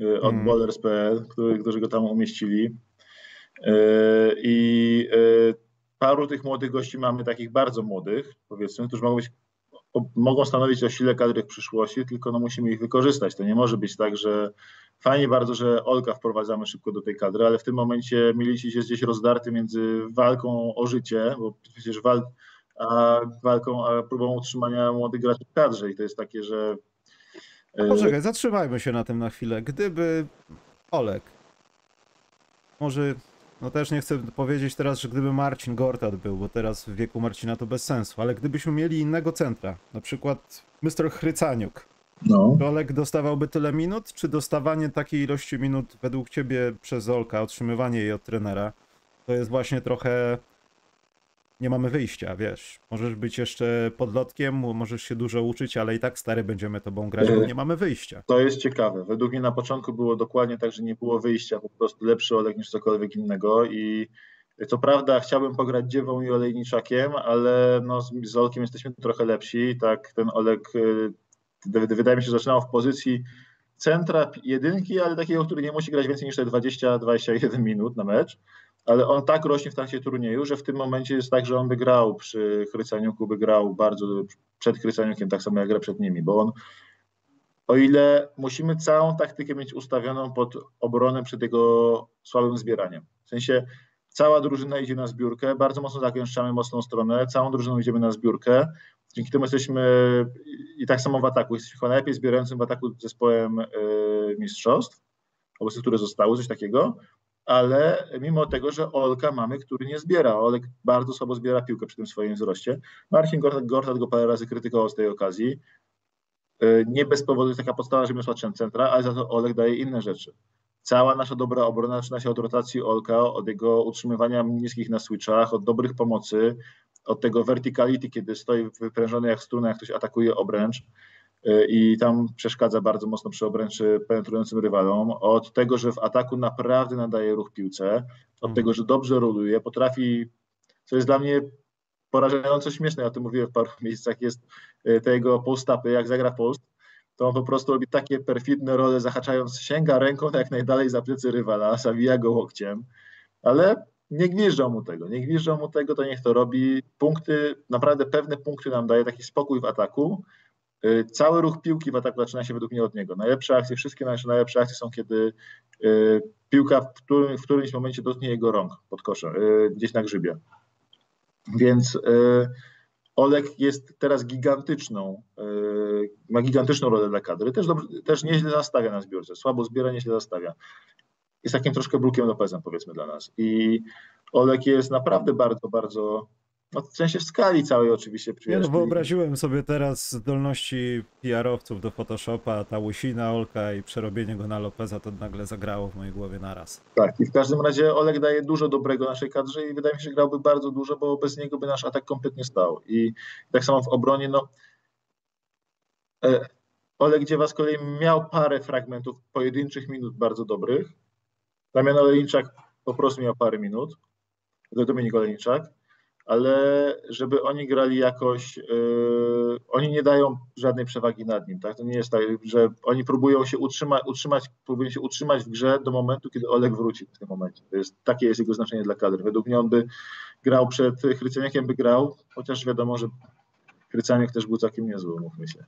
[SPEAKER 2] y, od mm. Bowlers.pl, który, którzy go tam umieścili. Y, I y, paru tych młodych gości mamy, takich bardzo młodych, powiedzmy, którzy mogą być mogą stanowić o sile kadry w przyszłości, tylko no musimy ich wykorzystać. To nie może być tak, że fajnie bardzo, że Olka wprowadzamy szybko do tej kadry, ale w tym momencie Milicic jest gdzieś rozdarty między walką o życie, bo przecież walk, a walką, a próbą utrzymania młodych graczy w kadrze i to jest takie, że
[SPEAKER 1] No Poczekaj, zatrzymajmy się na tym na chwilę. Gdyby Olek, może, no też nie chcę powiedzieć teraz, że gdyby Marcin Gortat był, bo teraz w wieku Marcina to bez sensu, ale gdybyśmy mieli innego centra, na przykład Mr. Chrycaniuk,
[SPEAKER 2] no,
[SPEAKER 1] czy Olek dostawałby tyle minut, czy dostawanie takiej ilości minut według ciebie przez Olka, otrzymywanie jej od trenera, to jest właśnie trochę... Nie mamy wyjścia, wiesz. Możesz być jeszcze podlotkiem, możesz się dużo uczyć, ale i tak stary będziemy tobą grać, bo nie mamy wyjścia.
[SPEAKER 2] to jest ciekawe. Według mnie na początku było dokładnie tak, że nie było wyjścia, po prostu lepszy Olek niż cokolwiek innego i co prawda chciałbym pograć Dziewą i Olejniczakiem, ale no z, z Olkiem jesteśmy trochę lepsi, tak ten Olek y, wy- wydaje mi się, zaczynał w pozycji centra jedynki, ale takiego, który nie musi grać więcej niż te 20-21 minut na mecz, ale on tak rośnie w trakcie turnieju, że w tym momencie jest tak, że on by grał przy Chrycaniuku, by grał bardzo przed Chrycaniukiem, tak samo jak gra przed nimi, bo on o ile musimy całą taktykę mieć ustawioną pod obronę przed jego słabym zbieraniem. W sensie cała drużyna idzie na zbiórkę, bardzo mocno zagęszczamy mocną stronę, całą drużyną idziemy na zbiórkę. Dzięki temu jesteśmy i tak samo w ataku. Jesteśmy chyba najlepiej zbierającym w ataku zespołem yy, mistrzostw, obecnie, które zostały, coś takiego. Ale mimo tego, że Olka mamy, który nie zbiera. Olek bardzo słabo zbiera piłkę przy tym swoim wzroście. Marcin Gortat, go parę razy krytykował z tej okazji. Yy, Nie bez powodu jest taka podstawa, że jest łaczem centra, ale za to Olek daje inne rzeczy. Cała nasza dobra obrona zaczyna się od rotacji Olka, od jego utrzymywania niskich na switchach, od dobrych pomocy, od tego verticality, kiedy stoi wyprężony jak struna, jak ktoś atakuje obręcz y, i tam przeszkadza bardzo mocno przy obręczy penetrującym rywalom, od tego, że w ataku naprawdę nadaje ruch piłce, od
[SPEAKER 1] Mhm.
[SPEAKER 2] tego, że dobrze roluje, potrafi, co jest dla mnie porażająco śmieszne, ja o tym mówiłem w paru miejscach, jest y, te jego post-upy, jak zagra post, to on po prostu robi takie perfidne role, zahaczając, sięga ręką jak najdalej za plecy rywala, zawija go łokciem, ale nie gwiżdżą mu tego, nie gwiżdżą mu tego, to niech to robi. Punkty, naprawdę pewne punkty nam daje, taki spokój w ataku. Y, Cały ruch piłki w ataku zaczyna się według mnie od niego. Najlepsze akcje, wszystkie nasze najlepsze akcje są, kiedy y, piłka w, którym, w którymś momencie dotknie jego rąk pod koszem, y, gdzieś na grzybie. Więc Olek jest teraz gigantyczną, ma gigantyczną rolę dla kadry. Też, dobrze, też nieźle zastawia na zbiórce. Słabo zbiera, nieźle zastawia. Jest takim troszkę Brukiem Lopezem, powiedzmy, dla nas. I Olek jest naprawdę bardzo, bardzo, no w sensie w skali całej oczywiście.
[SPEAKER 1] No,
[SPEAKER 2] wiesz,
[SPEAKER 1] wyobraziłem sobie teraz zdolności PR-owców do Photoshopa, ta łysina Olka i przerobienie go na Lopeza, to nagle zagrało w mojej głowie naraz.
[SPEAKER 2] Tak, i w każdym razie Olek daje dużo dobrego naszej kadrze i wydaje mi się, że grałby bardzo dużo, bo bez niego by nasz atak kompletnie stał. I tak samo w obronie, no e, Olek Dziewa z kolei miał parę fragmentów pojedynczych minut bardzo dobrych. Damian Olejniczak po prostu miał parę minut, Dominik Olejniczak, ale żeby oni grali jakoś, yy, oni nie dają żadnej przewagi nad nim, tak? To nie jest tak, że oni próbują się utrzymać, utrzymać, próbują się utrzymać w grze do momentu, kiedy Olek wróci w tym momencie. To jest, takie jest jego znaczenie dla kadry. Według mnie on by grał przed Chryceniakiem, by grał, chociaż wiadomo, że Chryceniak też był całkiem niezły, mówmy się,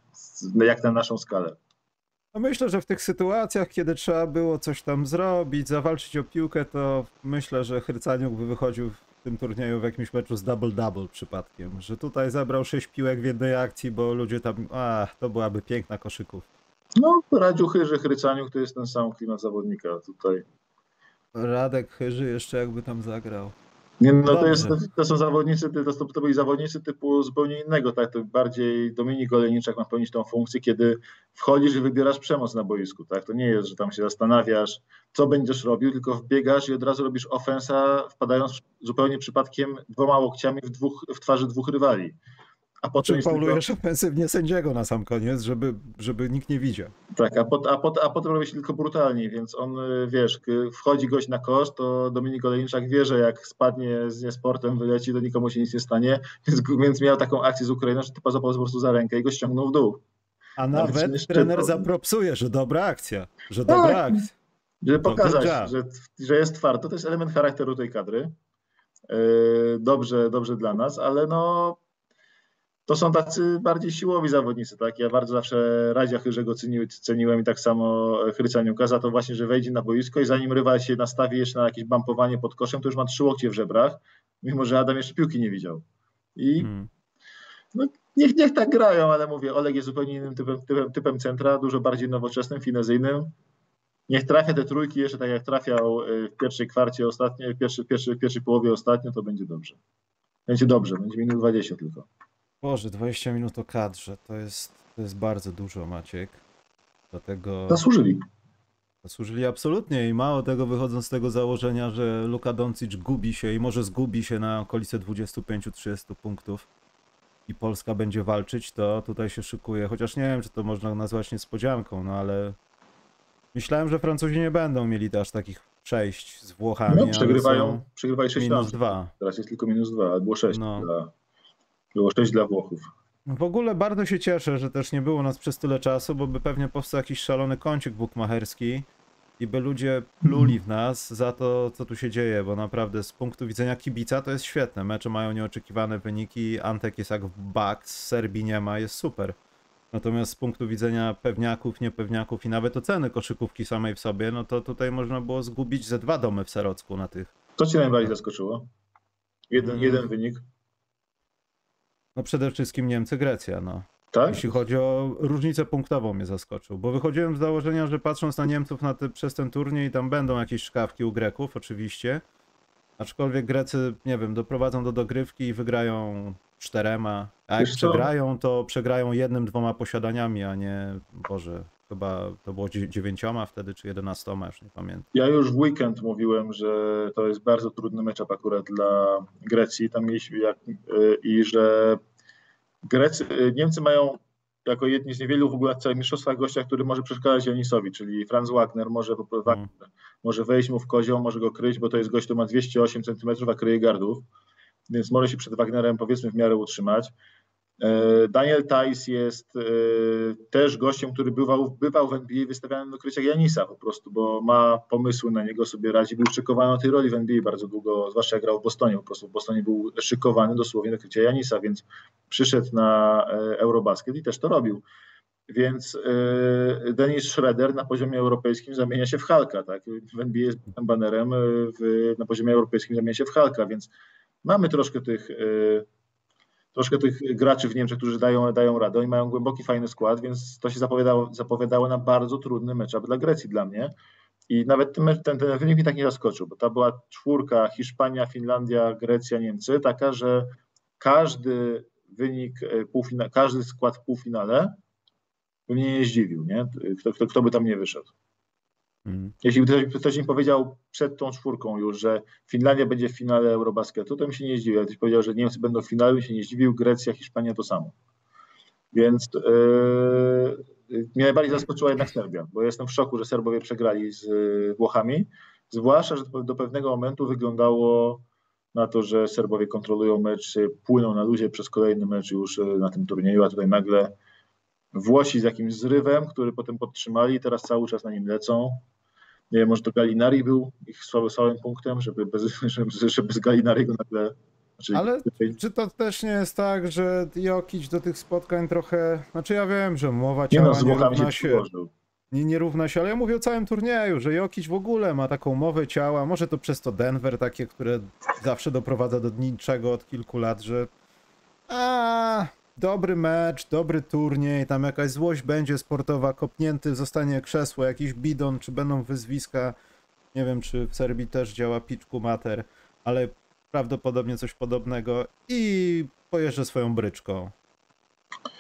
[SPEAKER 2] jak na naszą skalę.
[SPEAKER 1] No myślę, że w tych sytuacjach, kiedy trzeba było coś tam zrobić, zawalczyć o piłkę, to myślę, że Chrycaniuk by wychodził w tym turnieju w jakimś meczu z double-double przypadkiem, że tutaj zabrał sześć piłek w jednej akcji, bo ludzie tam, a to byłaby piękna koszyków.
[SPEAKER 2] No, Radziuchy, że Chrycaniuk to jest ten sam klimat zawodnika tutaj.
[SPEAKER 1] Radek Chyży jeszcze jakby tam zagrał.
[SPEAKER 2] Nie, no to, jest, to są zawodnicy, to, to, to byli zawodnicy typu zupełnie innego, tak? To bardziej Dominik Olejniczak ma pełnić tą funkcję, kiedy wchodzisz i wybierasz przemoc na boisku, tak? To nie jest, że tam się zastanawiasz, co będziesz robił, tylko wbiegasz i od razu robisz ofensa, wpadając zupełnie przypadkiem dwoma łokciami w, dwóch, w twarzy dwóch rywali. A potem
[SPEAKER 1] Czym
[SPEAKER 2] jest tylko-
[SPEAKER 1] faulujesz ofensywnie sędziego na sam koniec, żeby, żeby nikt nie widział.
[SPEAKER 2] Tak, a, pot, a, pot, a potem robi się tylko brutalniej, więc on, y, wiesz, wchodzi gość na kosz, to Dominik Olejniczak wie, że jak spadnie z niesportem, wyleci, to nikomu się nic nie stanie, więc, więc miał taką akcję z Ukrainą, że typa złapał po prostu za rękę i go ściągnął w dół.
[SPEAKER 1] A
[SPEAKER 2] Nawet
[SPEAKER 1] nawet trener zapropsuje, że dobra akcja, że
[SPEAKER 2] Tak.
[SPEAKER 1] dobra akcja.
[SPEAKER 2] Żeby pokazać, że, że jest twardo, to jest element charakteru tej kadry. Yy, Dobrze, dobrze dla nas, ale no to są tacy bardziej siłowi zawodnicy, tak? Ja bardzo zawsze Radzia Chyrzego ceniłem, ceniłem i tak samo Chrycaniuka za to właśnie, że wejdzie na boisko i zanim rywal się nastawi jeszcze na jakieś bampowanie pod koszem, to już ma trzy łokcie w żebrach, mimo że Adam jeszcze piłki nie widział. I
[SPEAKER 1] Hmm.
[SPEAKER 2] no, niech, niech tak grają, ale mówię, Oleg jest zupełnie innym typem, typem, typem centra, dużo bardziej nowoczesnym, finezyjnym. Niech trafia te trójki jeszcze tak jak trafiał y, w pierwszej kwarcie ostatnio, w pierwszej, w pierwszej, w pierwszej połowie ostatnio, to będzie dobrze. Będzie dobrze, będzie minut 20 tylko.
[SPEAKER 1] Boże, 20 minut o kadrze, to jest, to jest bardzo dużo, Maciek. Dlatego
[SPEAKER 2] Zasłużyli.
[SPEAKER 1] zasłużyli absolutnie i mało tego wychodząc z tego założenia, że Luka Doncic gubi się i może zgubi się na okolice 25-30 punktów i Polska będzie walczyć, to tutaj się szykuje, chociaż nie wiem, czy to można nazwać niespodzianką, no ale myślałem, że Francuzi nie będą mieli aż takich przejść z Włochami,
[SPEAKER 2] No, przegrywają,
[SPEAKER 1] są
[SPEAKER 2] przegrywali 6
[SPEAKER 1] minus
[SPEAKER 2] lat.
[SPEAKER 1] dwa.
[SPEAKER 2] Teraz jest tylko minus 2, ale było 6
[SPEAKER 1] No.
[SPEAKER 2] dla, było 6 dla Włochów.
[SPEAKER 1] W ogóle bardzo się cieszę, że też nie było nas przez tyle czasu, bo by pewnie powstał jakiś szalony kącik bukmacherski i by ludzie pluli w nas za to, co tu się dzieje, bo naprawdę z punktu widzenia kibica to jest świetne. Mecze mają nieoczekiwane wyniki, Antek jest jak w bak, z Serbii nie ma, jest super. Natomiast z punktu widzenia pewniaków, niepewniaków i nawet oceny koszykówki samej w sobie, no to tutaj można było zgubić ze dwa domy w Serocku na tych.
[SPEAKER 2] Co Cię najbardziej zaskoczyło? Jeden,
[SPEAKER 1] Mm.
[SPEAKER 2] jeden wynik,
[SPEAKER 1] No przede wszystkim Niemcy, Grecja, no.
[SPEAKER 2] tak?
[SPEAKER 1] Jeśli chodzi o różnicę punktową mnie zaskoczył, bo wychodziłem z założenia, że patrząc na Niemców na te, przez ten turniej, tam będą jakieś szkawki u Greków oczywiście, aczkolwiek Grecy, nie wiem, doprowadzą do dogrywki i wygrają czterema, a jak przegrają, to przegrają jednym, dwoma posiadaniami, a nie, Boże, chyba to było dzie- dziewięcioma wtedy, czy jedenastoma, już nie pamiętam.
[SPEAKER 2] Ja już w weekend mówiłem, że to jest bardzo trudny meczap akurat dla Grecji. Tam mieliśmy jak, y, i że Grecy, y, Niemcy mają jako jedni z niewielu w ogóle na całych mistrzostwach gościa, który może przeszkadzać Janisowi, czyli Franz Wagner może. Wagner może wejść mu w kozioł, może go kryć, bo to jest gość, który ma 208 cm, a kryje gardów, więc może się przed Wagnerem powiedzmy w miarę utrzymać. E, Daniel Tajs jest e, też gościem, który bywał, bywał w NBA wystawiany do krycia Janisa po prostu, bo ma pomysły na niego, sobie radzi. Był szykowany na tej roli w NBA bardzo długo, zwłaszcza jak grał w Bostonie. Po prostu w Bostonie był szykowany dosłownie do krycia Janisa, więc przyszedł na e, Eurobasket i też to robił. Więc Denis Schroeder na poziomie europejskim zamienia się w Halka, tak? W NBA jest banerem, na poziomie europejskim zamienia się w Halka, więc mamy troszkę tych, troszkę tych graczy w Niemczech, którzy dają, dają radę i mają głęboki, fajny skład, więc to się zapowiadało, zapowiadało na bardzo trudny matchup dla Grecji dla mnie. I nawet ten, ten, ten wynik mnie tak nie zaskoczył, bo to była czwórka Hiszpania, Finlandia, Grecja, Niemcy, taka, że każdy wynik, e, półfina, każdy skład w półfinale by mnie nie zdziwił, nie? Kto, kto, kto by tam nie wyszedł. Jeśli ktoś, ktoś mi powiedział przed tą czwórką już, że Finlandia będzie w finale Eurobasketu, to bym się nie zdziwił. Jak ktoś powiedział, że Niemcy będą w finale, bym się nie zdziwił. Grecja, Hiszpania to samo. Więc yy, mnie najbardziej zaskoczyła jednak Serbia, bo jestem w szoku, że Serbowie przegrali z y, Włochami. Zwłaszcza, że do, pewnego momentu wyglądało na to, że Serbowie kontrolują mecz, y, płyną na luzie przez kolejny mecz już y, na tym turnieju, a tutaj nagle Włosi z jakimś zrywem, który potem podtrzymali teraz cały czas na nim lecą. Nie wiem, może to Galinari był ich słabym, słabym punktem, żeby bez, żeby, żeby z Galinariego nagle... Znaczy,
[SPEAKER 1] Ale czy to też nie jest tak, że Jokic do tych spotkań trochę, znaczy ja wiem, że mowa
[SPEAKER 2] nie
[SPEAKER 1] ciała
[SPEAKER 2] no,
[SPEAKER 1] nie,
[SPEAKER 2] Włochami się
[SPEAKER 1] równa się,
[SPEAKER 2] przyłożył.
[SPEAKER 1] nie, nie równa się, ale ja mówię o całym turnieju, że Jokic w ogóle ma taką mowę ciała, może to przez to Denver takie, które zawsze doprowadza do niczego od kilku lat, że a dobry mecz, dobry turniej, tam jakaś złość będzie sportowa, kopnięty zostanie krzesło, jakiś bidon, czy będą wyzwiska, nie wiem, czy w Serbii też działa piczku mater, ale prawdopodobnie coś podobnego i pojeżdżę swoją bryczką.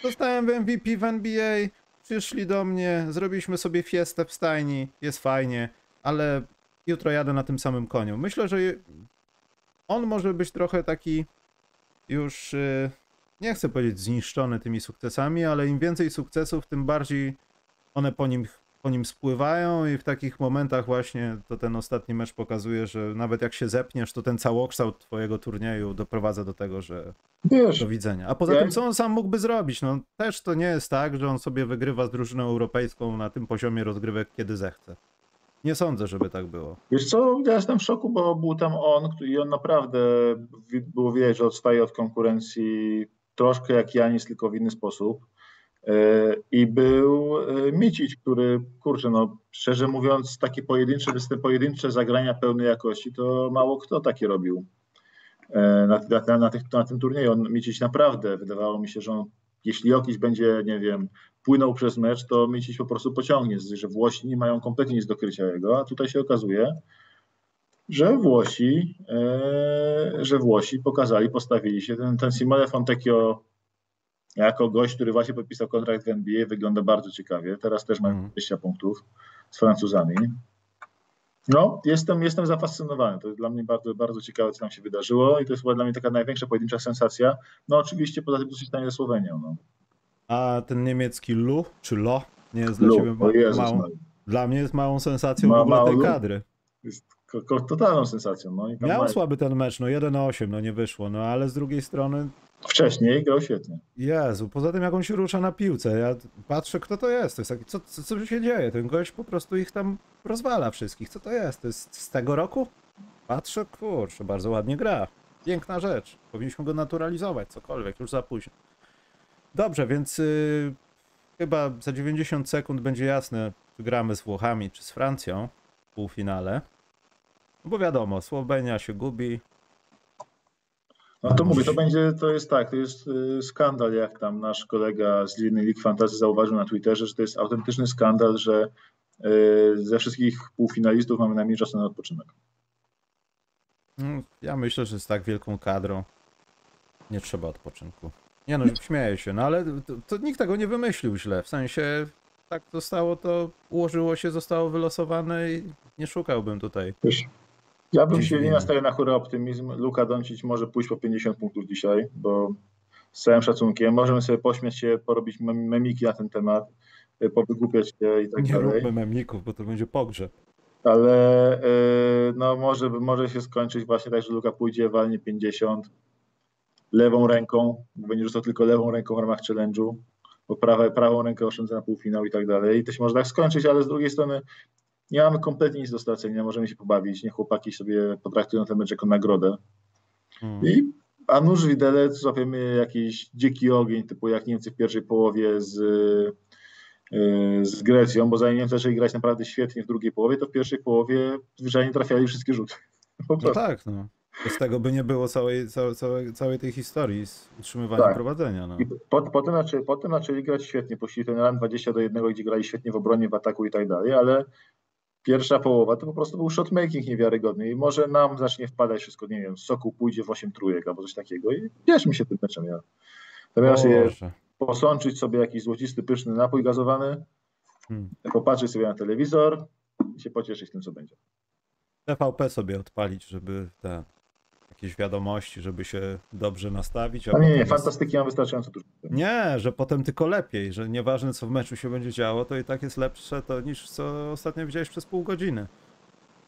[SPEAKER 1] Dostałem w MVP w NBA, przyszli do mnie, zrobiliśmy sobie fiestę w stajni, jest fajnie, ale jutro jadę na tym samym koniu. Myślę, że on może być trochę taki już, y, nie chcę powiedzieć zniszczony tymi sukcesami, ale im więcej sukcesów, tym bardziej one po nim, po nim spływają i w takich momentach właśnie to ten ostatni mecz pokazuje, że nawet jak się zepniesz, to ten całokształt twojego turnieju doprowadza do tego, że
[SPEAKER 2] Wiesz,
[SPEAKER 1] do widzenia. A poza
[SPEAKER 2] Ja-
[SPEAKER 1] tym, co on sam mógłby zrobić? No też to nie jest tak, że on sobie wygrywa z drużyną europejską na tym poziomie rozgrywek, kiedy zechce. Nie sądzę, żeby tak było.
[SPEAKER 2] Wiesz co, ja jestem w szoku, bo był tam on i on naprawdę było widać, że odstaje od konkurencji troszkę jak Janis, tylko w inny sposób. E, I był Micić, który, kurczę, no szczerze mówiąc, takie pojedyncze, pojedyncze zagrania pełnej jakości, to mało kto takie robił na, na, na, tych, na tym turnieju. On Micić naprawdę, wydawało mi się, że on, jeśli Jokic będzie, nie wiem, płynął przez mecz, to Micić po prostu pociągnie, że Włosi nie mają kompletnie nic do krycia jego, a tutaj się okazuje, że Włosi, e, że Włosi pokazali, postawili się. Ten, ten Simone Fontecchio jako gość, który właśnie podpisał kontrakt w NBA, wygląda bardzo ciekawie. Teraz też ma 20 mm. punktów z Francuzami. No, jestem, jestem zafascynowany. To jest dla mnie bardzo, bardzo ciekawe, co nam się wydarzyło i to jest była dla mnie taka największa pojedyncza sensacja. No oczywiście poza tym, co się stanie ze Słowenią. No.
[SPEAKER 1] A ten niemiecki Lu, czy Lo, nie jest dla Lu, ciebie ma, małą, dla mnie jest małą sensacją ma, w ogóle tej kadry.
[SPEAKER 2] Jest totalną sensacją. No,
[SPEAKER 1] Miał ma... słaby ten mecz, no 1-8, no nie wyszło, no ale z drugiej strony...
[SPEAKER 2] Wcześniej grał świetnie.
[SPEAKER 1] Jezu, poza tym jak on się rusza na piłce, ja patrzę kto to jest, to jest taki, co, co, co się dzieje, ten gość po prostu ich tam rozwala wszystkich, co to jest, to jest z tego roku? Patrzę, kurczę, bardzo ładnie gra, piękna rzecz, powinniśmy go naturalizować, cokolwiek, już za późno. Dobrze, więc yy, chyba za 90 sekund będzie jasne, czy gramy z Włochami, czy z Francją w półfinale. Bo wiadomo, Słowenia się gubi.
[SPEAKER 2] No to mówię, to będzie, to jest tak, to jest y, skandal, jak tam nasz kolega z Liny League Fantasy zauważył na Twitterze, że to jest autentyczny skandal, że y, ze wszystkich półfinalistów mamy najmniej czasu na odpoczynek.
[SPEAKER 1] Mm, ja myślę, że z tak wielką kadrą nie trzeba odpoczynku. Nie no, śmieję się, no ale to, to nikt tego nie wymyślił źle. W sensie tak zostało to, ułożyło się, zostało wylosowane i nie szukałbym tutaj.
[SPEAKER 2] Ja bym się nie nastawił na chóry optymizm. Luka Doncic może pójść po 50 punktów dzisiaj, bo z całym szacunkiem możemy sobie pośmiać się, porobić memiki na ten temat, y, powygłupiać się i tak
[SPEAKER 1] nie
[SPEAKER 2] dalej.
[SPEAKER 1] Nie róbmy memików, bo to będzie pogrzeb.
[SPEAKER 2] Ale y, no może, może się skończyć właśnie tak, że Luka pójdzie, walnie 50 lewą ręką, będzie rzucał tylko lewą ręką w ramach challenge'u, bo prawa, prawą rękę oszczędza na półfinał i tak dalej. I to się może tak skończyć, ale z drugiej strony nie mamy kompletnie nic do stracenia, możemy się pobawić, niech chłopaki sobie potraktują ten mecz jako nagrodę. Hmm. I a nóż widelec złapiemy jakiś dziki ogień, typu jak Niemcy w pierwszej połowie z, yy, z Grecją, bo zanim Niemcy zaczęli grać naprawdę świetnie w drugiej połowie, to w pierwszej połowie zwyczajnie trafiali wszystkie rzuty.
[SPEAKER 1] No tak, no. Bez tego by nie było całej, całej, całej tej historii z utrzymywaniem tak. prowadzenia. No. I
[SPEAKER 2] po, potem, zaczęli, potem zaczęli grać świetnie, poszli ten run 20 do 1, gdzie grali świetnie w obronie, w ataku i tak dalej, ale pierwsza połowa to po prostu był shotmaking niewiarygodny i może nam zacznie wpadać wszystko, nie wiem, soku pójdzie w 8 trójek albo coś takiego i cieszmy się tym meczem. Ja. Zamiast je posączyć sobie jakiś złocisty, pyszny napój gazowany, hmm. popatrzeć sobie na telewizor i się pocieszyć tym, co będzie.
[SPEAKER 1] TVP sobie odpalić, żeby te jakieś wiadomości, żeby się dobrze nastawić. A,
[SPEAKER 2] a nie, nie, jest... fantastyki mam wystarczająco dużo.
[SPEAKER 1] Nie, że potem tylko lepiej, że nieważne co w meczu się będzie działo, to i tak jest lepsze to niż co ostatnio widziałeś przez pół godziny.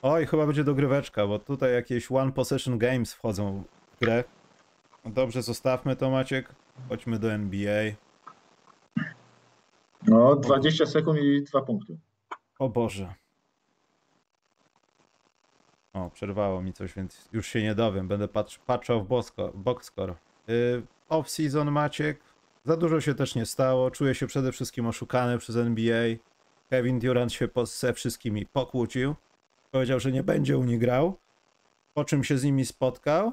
[SPEAKER 1] Oj, chyba będzie dogryweczka, bo tutaj jakieś one possession games wchodzą w grę. No dobrze, zostawmy to Maciek. Chodźmy do NBA.
[SPEAKER 2] No, 20 sekund i dwa punkty.
[SPEAKER 1] O Boże. O, przerwało mi coś, więc już się nie dowiem. Będę patr patrzał w boxscore. Yy, Off-season Maciek. Za dużo się też nie stało. Czuję się przede wszystkim oszukany przez NBA. Kevin Durant się ze wszystkimi pokłócił. Powiedział, że nie będzie u nich grał. Po czym się z nimi spotkał.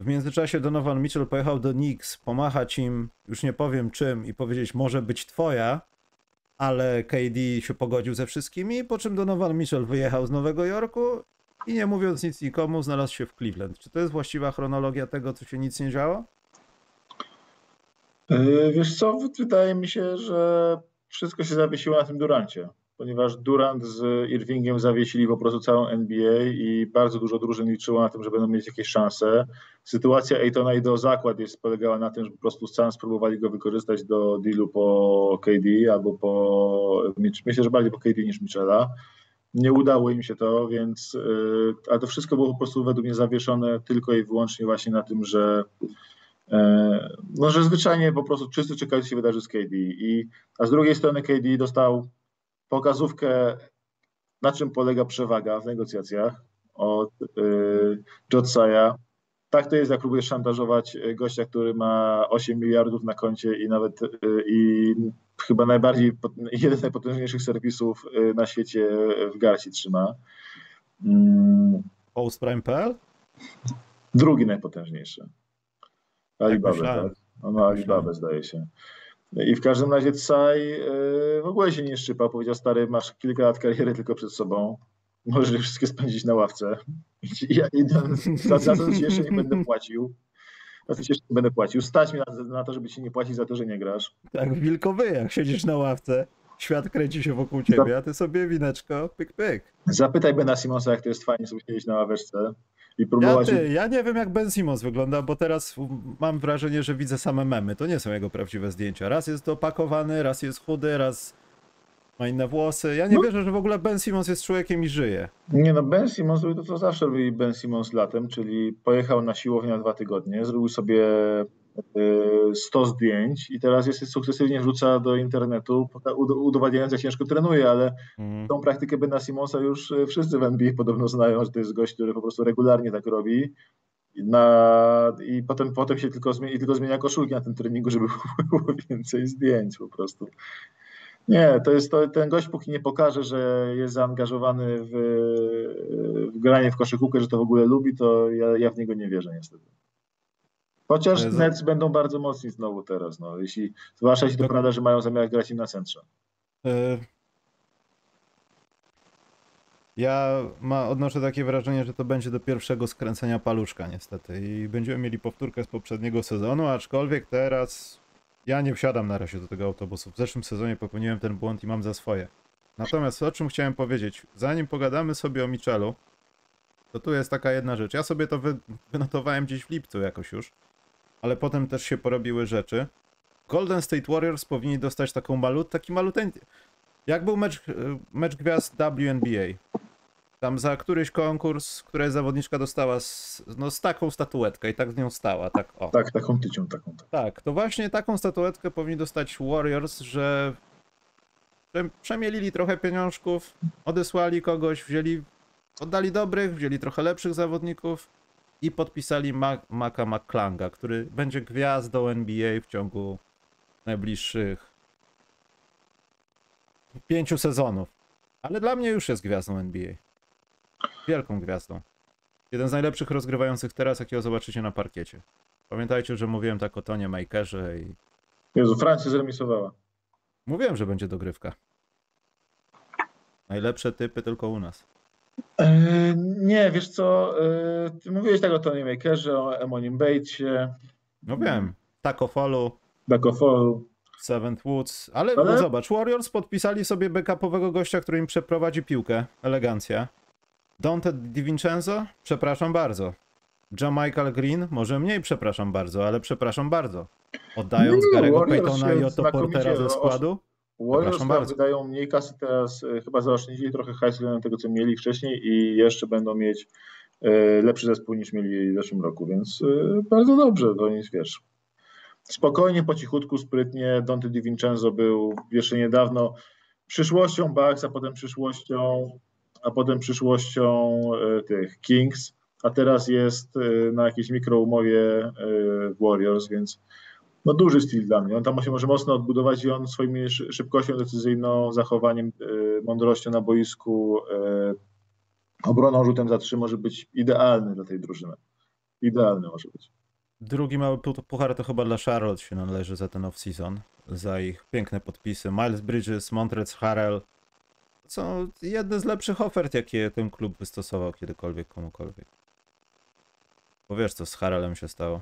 [SPEAKER 1] W międzyczasie Donovan Mitchell pojechał do Knicks pomachać im, już nie powiem czym, i powiedzieć, może być twoja, ale KD się pogodził ze wszystkimi, po czym Donovan Mitchell wyjechał z Nowego Jorku i nie mówiąc nic nikomu, znalazł się w Cleveland. Czy to jest właściwa chronologia tego, co się nic nie działo?
[SPEAKER 2] Yy, wiesz co, wydaje mi się, że wszystko się zawiesiło na tym Durancie, ponieważ Durant z Irvingiem zawiesili po prostu całą NBA i bardzo dużo drużyn liczyło na tym, że będą mieć jakieś szanse. Sytuacja Aytona i do zakład jest polegała na tym, że po prostu Suns spróbowali go wykorzystać do dealu po KD albo po, myślę, że bardziej po KD niż Michela. Nie udało im się to, więc, y, a to wszystko było po prostu według mnie zawieszone tylko i wyłącznie właśnie na tym, że e, no, że zwyczajnie po prostu wszyscy czekali, się wydarzy z KD. I, a z drugiej strony KD dostał pokazówkę, na czym polega przewaga w negocjacjach od y, Jotsaya, tak to jest, jak próbujesz szantażować e, gościa, który ma 8 miliardów na koncie i nawet e, i chyba najbardziej, jeden z najpotężniejszych serwisów e, na świecie w garści trzyma. Mm,
[SPEAKER 1] Postprime.pl?
[SPEAKER 2] Drugi najpotężniejszy. Alibaba,
[SPEAKER 1] myślałem.
[SPEAKER 2] tak? No, no Alibaba zdaje się. I w każdym razie Tsai w ogóle się nie szczypa. Powiedział, stary, masz kilka lat kariery tylko przed sobą. Możesz je wszystkie spędzić na ławce. Ja idę, za, za to ci jeszcze nie będę płacił. Za to ci jeszcze nie będę płacił. Stać mi na, na to, żeby ci nie płacić za to, że nie grasz.
[SPEAKER 1] Tak, wilkowyjach siedzisz na ławce, świat kręci się wokół ciebie, a ty sobie wineczko, pyk, pyk.
[SPEAKER 2] Zapytaj Bena Simonsa, jak to jest fajnie sobie siedzieć na ławeczce i
[SPEAKER 1] Ja,
[SPEAKER 2] próbować...
[SPEAKER 1] ty, ja nie wiem jak Ben Simmons wygląda, bo teraz mam wrażenie, że widzę same memy. To nie są jego prawdziwe zdjęcia. Raz jest opakowany, raz jest chudy, raz ma inne włosy. Ja nie
[SPEAKER 2] No.
[SPEAKER 1] wierzę, że w ogóle Ben Simmons jest człowiekiem i żyje.
[SPEAKER 2] Nie no, Ben Simmons robił to, co zawsze robi Ben Simmons latem, czyli pojechał na siłownię na dwa tygodnie, zrobił sobie y, 100 zdjęć i teraz jest sukcesywnie wrzuca do internetu, udowadniając, jak ciężko trenuje, ale
[SPEAKER 1] Mm.
[SPEAKER 2] tą praktykę Bena Simonsa już y, wszyscy w NBA podobno znają, że to jest gość, który po prostu regularnie tak robi. I Na, I potem, potem się tylko zmienia, i tylko zmienia koszulki na tym treningu, żeby było więcej zdjęć po prostu. Nie, to jest to, ten gość, póki nie pokaże, że jest zaangażowany w, w granie w koszykówkę, że to w ogóle lubi, to ja, ja w niego nie wierzę niestety. Chociaż. Nets będą bardzo mocni znowu teraz, no, jeśli, zwłaszcza jeśli to
[SPEAKER 1] Tak.
[SPEAKER 2] prawda, że mają zamiar grać im na centrze.
[SPEAKER 1] Y, Ja ma, odnoszę takie wrażenie, że to będzie do pierwszego skręcenia paluszka niestety i będziemy mieli powtórkę z poprzedniego sezonu, aczkolwiek teraz ja nie wsiadam na razie do tego autobusu. W zeszłym sezonie popełniłem ten błąd i mam za swoje. Natomiast o czym chciałem powiedzieć, zanim pogadamy sobie o Michelu, to tu jest taka jedna rzecz. Ja sobie to wy, wynotowałem gdzieś w lipcu jakoś już, ale potem też się porobiły rzeczy. Golden State Warriors powinni dostać taką malut, taki maluteńki. Jak był mecz, e, mecz gwiazd WNBA? Tam za któryś konkurs, której zawodniczka dostała z, no, z taką statuetkę i tak z nią stała, tak o.
[SPEAKER 2] Tak, taką tycią, taką. Tak.
[SPEAKER 1] Tak, to właśnie taką statuetkę powinni dostać Warriors, że, przemielili trochę pieniążków, odesłali kogoś, wzięli, oddali dobrych, wzięli trochę lepszych zawodników i podpisali Ma- Maka McClanga, który będzie gwiazdą NBA w ciągu najbliższych pięciu sezonów. Ale dla mnie już jest gwiazdą NBA. Wielką gwiazdą. Jeden z najlepszych rozgrywających teraz, jakiego zobaczycie na parkiecie. Pamiętajcie, że mówiłem tak o Tonie Makerze i
[SPEAKER 2] Jezu, Francja zremisowała.
[SPEAKER 1] mówiłem, że będzie dogrywka. Najlepsze typy tylko u nas.
[SPEAKER 2] Eee, nie, wiesz co, eee, ty mówiłeś tak o Tony Makerze, o Emonim Batesie,
[SPEAKER 1] No wiem, Taco Fallu,
[SPEAKER 2] Dakofolu.
[SPEAKER 1] Seventh Woods, ale,
[SPEAKER 2] Ale-
[SPEAKER 1] No zobacz, Warriors podpisali sobie backupowego gościa, który im przeprowadzi piłkę. Elegancja. Dante DiVincenzo? Przepraszam bardzo. Michael Green? Może mniej przepraszam bardzo, ale przepraszam bardzo. Oddając
[SPEAKER 2] Nie,
[SPEAKER 1] Garego Paytona i Otto Portera ze składu?
[SPEAKER 2] Warriors
[SPEAKER 1] bardzo.
[SPEAKER 2] wydają mniej kasy teraz, e, chyba zaoszczędzili trochę hajsu względem tego, co mieli wcześniej i jeszcze będą mieć e, lepszy zespół niż mieli w zeszłym roku, więc e, bardzo dobrze, to nic wiesz. Spokojnie, po cichutku, sprytnie. Dante DiVincenzo był jeszcze niedawno przyszłością Bucks, a potem przyszłością, a potem przyszłością e, tych Kings, a teraz jest e, na jakiejś mikroumowie e, Warriors, więc no duży styl dla mnie. On tam się może mocno odbudować i on swoimi szy- szybkością decyzyjną, zachowaniem, mądrością na boisku, obroną, rzutem za trzy może być idealny dla tej drużyny. Idealny może być.
[SPEAKER 1] Drugi mały pu- puchar to chyba dla Charlotte się należy za ten off-season. Za ich piękne podpisy. Miles Bridges, Montrezl Harrell. Są jedne z lepszych ofert, jakie ten klub wystosował kiedykolwiek komukolwiek. Bo wiesz, co z Harrellem się stało.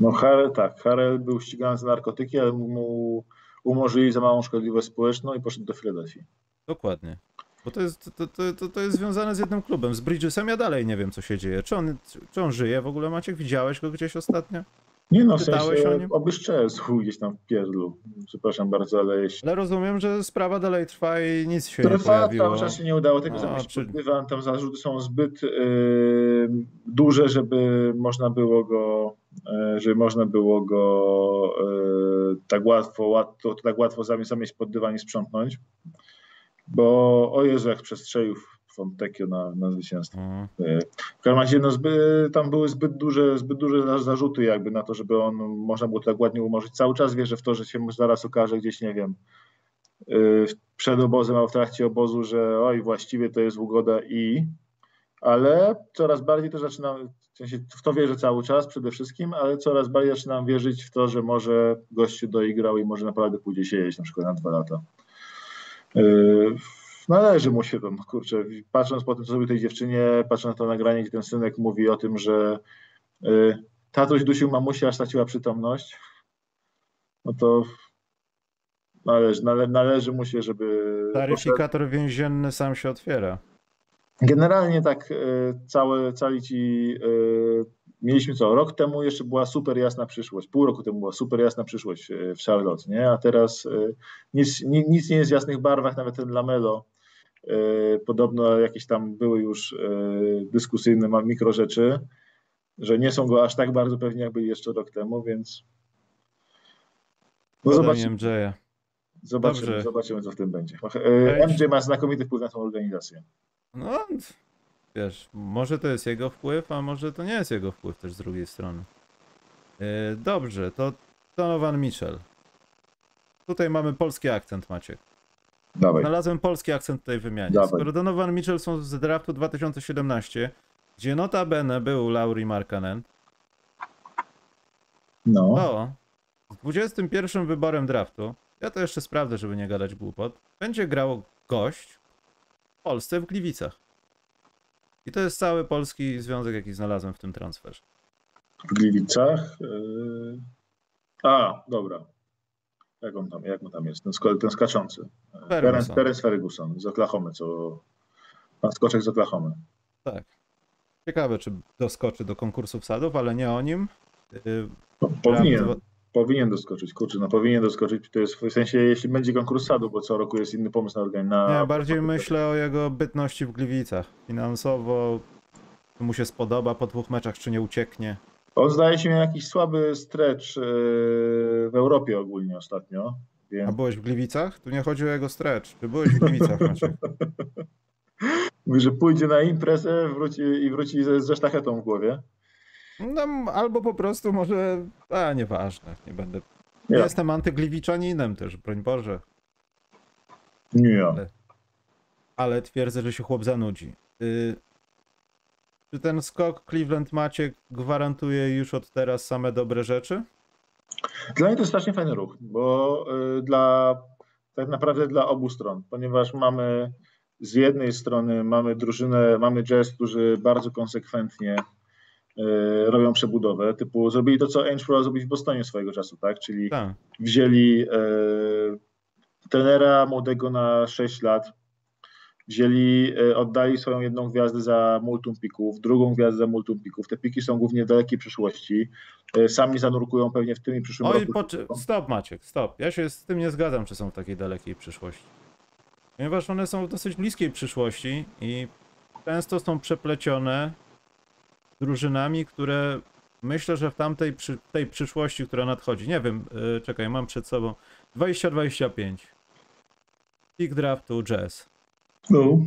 [SPEAKER 2] No Harrell, tak, Harrell był ścigany za narkotyki, ale mu umorzyli za małą szkodliwość społeczną i poszedł do Filadelfii.
[SPEAKER 1] Dokładnie. Bo to jest, to, to, to, to jest związane z jednym klubem. Z Bridgesem ja dalej nie wiem, co się dzieje. Czy on, czy on żyje w ogóle, Maciek? Widziałeś go gdzieś ostatnio?
[SPEAKER 2] Nie no, w
[SPEAKER 1] Czytałeś o
[SPEAKER 2] sensie
[SPEAKER 1] nim?
[SPEAKER 2] gdzieś tam w pierdlu. Przepraszam bardzo, ale jeśli...
[SPEAKER 1] Ale rozumiem, że sprawa dalej trwa i nic się nie
[SPEAKER 2] Trwa,
[SPEAKER 1] pojawiło.
[SPEAKER 2] cały czas się nie udało tego zamieścić
[SPEAKER 1] czyli-
[SPEAKER 2] pod dywan. Tam zarzuty są zbyt yy, duże, żeby można było go, yy, żeby można było go yy, tak łatwo, łatwo, tak łatwo zami- zamieść pod dywan i sprzątnąć. Bo o Jezu, jak przestrzelił w Fontecchio na, na zwycięstwo.
[SPEAKER 1] Mhm.
[SPEAKER 2] E, W każdym razie no, zby, tam były zbyt duże, zbyt duże za- zarzuty jakby na to, żeby on można było to tak ładnie umorzyć. Cały czas wierzę w to, że się zaraz okaże gdzieś, nie wiem, y, przed obozem, a w trakcie obozu, że oj, właściwie to jest ugoda i, ale coraz bardziej też zaczynam, w, sensie w to wierzę cały czas przede wszystkim, ale coraz bardziej zaczynam wierzyć w to, że może gościu doigrał i może naprawdę pójdzie siedzieć na przykład na dwa lata. Należy mu się to, no kurczę, patrząc po tym, co zrobił tej dziewczynie, patrząc na to nagranie, gdzie ten synek mówi o tym, że yy, tatuś dusił mamusię, aż straciła przytomność, no to należy, nale, należy mu się, żeby...
[SPEAKER 1] Taryfikator więzienny sam się otwiera.
[SPEAKER 2] Generalnie tak y, całe, cali ci y, mieliśmy co, rok temu jeszcze była super jasna przyszłość, pół roku temu była super jasna przyszłość y, w Charlotte, nie? A teraz y, nic, ni- nic nie jest w jasnych barwach, nawet ten Lamelo. Y, Podobno jakieś tam były już y, dyskusyjne mikro rzeczy, że nie są go aż tak bardzo pewni, jak byli jeszcze rok temu, więc no zobaczymy,
[SPEAKER 1] MJ.
[SPEAKER 2] zobaczymy,
[SPEAKER 1] Dobrze.
[SPEAKER 2] zobaczymy, co w tym będzie. Y, MJ ma znakomity wpływ na tą organizację.
[SPEAKER 1] No, wiesz, może to jest jego wpływ, a może to nie jest jego wpływ też z drugiej strony. Dobrze, to Donovan Mitchell. Tutaj mamy polski akcent, Maciek.
[SPEAKER 2] Dawaj.
[SPEAKER 1] Znalazłem polski akcent w tej wymianie.
[SPEAKER 2] Dawaj.
[SPEAKER 1] Skoro Donovan Mitchell są z draftu 2017, gdzie notabene był Lauri Markkanen,
[SPEAKER 2] No.
[SPEAKER 1] z 21 wyborem draftu, ja to jeszcze sprawdzę, żeby nie gadać głupot, będzie grał gość w Polsce w Gliwicach. I to jest cały polski związek, jaki znalazłem w tym transferze.
[SPEAKER 2] W Gliwicach. Yy... A, dobra. Jak on tam, jak on tam jest? Ten, ten skaczący. Terence, Terence Ferguson z Oklahomy, co. Pan skoczek z Oklahomy.
[SPEAKER 1] Tak. Ciekawe, czy doskoczy do konkursu wsadów, ale nie o nim.
[SPEAKER 2] Po, powinien, powinien doskoczyć. Kurczę, no powinien doskoczyć. To jest w sensie, jeśli będzie konkurs sadu, bo co roku jest inny pomysł na organizację.
[SPEAKER 1] Nie, bardziej myślę o jego bytności w Gliwicach. Finansowo, czy mu się spodoba po dwóch meczach, czy nie ucieknie.
[SPEAKER 2] On zdaje się miał jakiś słaby stretch yy, w Europie ogólnie ostatnio.
[SPEAKER 1] A
[SPEAKER 2] Więc
[SPEAKER 1] byłeś w Gliwicach? Tu nie chodzi o jego stretch. Czy byłeś w Gliwicach, Maciek?
[SPEAKER 2] mówi, że pójdzie na imprezę wróci, i wróci ze, ze sztachetą w głowie.
[SPEAKER 1] No, albo po prostu może... A, nieważne, nie będę...
[SPEAKER 2] Nie.
[SPEAKER 1] Jestem antygliwiczaninem też, broń Boże.
[SPEAKER 2] Nie.
[SPEAKER 1] Ale twierdzę, że się chłop zanudzi. Y... Czy ten skok Cleveland Maciek gwarantuje już od teraz same dobre rzeczy?
[SPEAKER 2] Dla mnie to jest strasznie fajny ruch, bo y, dla tak naprawdę dla obu stron, ponieważ mamy z jednej strony mamy drużynę, mamy jazz, którzy bardzo konsekwentnie y, robią przebudowę, typu zrobili to, co Ainge próbował zrobić w Bostonie swojego czasu, tak? Czyli
[SPEAKER 1] Tak.
[SPEAKER 2] wzięli e, trenera młodego na 6 lat, wzięli, e, oddali swoją jedną gwiazdę za multum pików, drugą gwiazdę za multum pików. Te piki są głównie w dalekiej przyszłości. E, Sami zanurkują pewnie w tym i przyszłym
[SPEAKER 1] Oj,
[SPEAKER 2] roku.
[SPEAKER 1] stop Maciek, stop. Ja się z tym nie zgadzam, czy są w takiej dalekiej przyszłości. Ponieważ one są w dosyć bliskiej przyszłości i często są przeplecione drużynami, które myślę, że w tamtej przy... tej przyszłości, która nadchodzi, nie wiem, yy, czekaj, mam przed sobą 2025. Pick draftu Jazz.
[SPEAKER 2] No,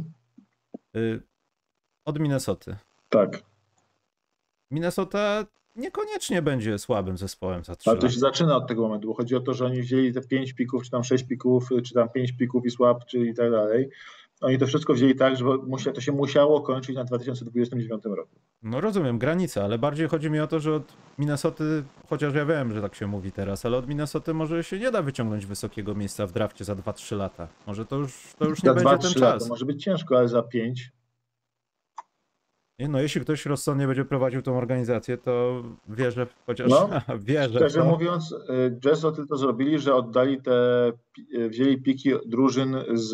[SPEAKER 1] Yy, od Minnesoty.
[SPEAKER 2] tak.
[SPEAKER 1] Minnesota niekoniecznie będzie słabym zespołem za 3
[SPEAKER 2] Ale to się zaczyna od tego momentu, bo chodzi o to, że oni wzięli te 5 pików, czy tam 6 pików, czy tam 5 pików i słab, czy i tak dalej. Oni to wszystko wzięli tak, że to się musiało kończyć na 2029 roku.
[SPEAKER 1] No rozumiem, granica, ale bardziej chodzi mi o to, że od Minnesoty, chociaż ja wiem, że tak się mówi teraz, ale od Minnesoty może się nie da wyciągnąć wysokiego miejsca w drafcie za 2-3 lata. Może to już, to już nie
[SPEAKER 2] Za
[SPEAKER 1] będzie
[SPEAKER 2] 2-3
[SPEAKER 1] ten
[SPEAKER 2] lata
[SPEAKER 1] czas.
[SPEAKER 2] może być ciężko, ale za 5
[SPEAKER 1] Nie, No jeśli ktoś rozsądnie będzie prowadził tą organizację, to wierzę, chociaż
[SPEAKER 2] No,
[SPEAKER 1] wierzę
[SPEAKER 2] Szczerze
[SPEAKER 1] to.
[SPEAKER 2] mówiąc, y, Jazz o tylko zrobili, że oddali te, y, wzięli piki drużyn z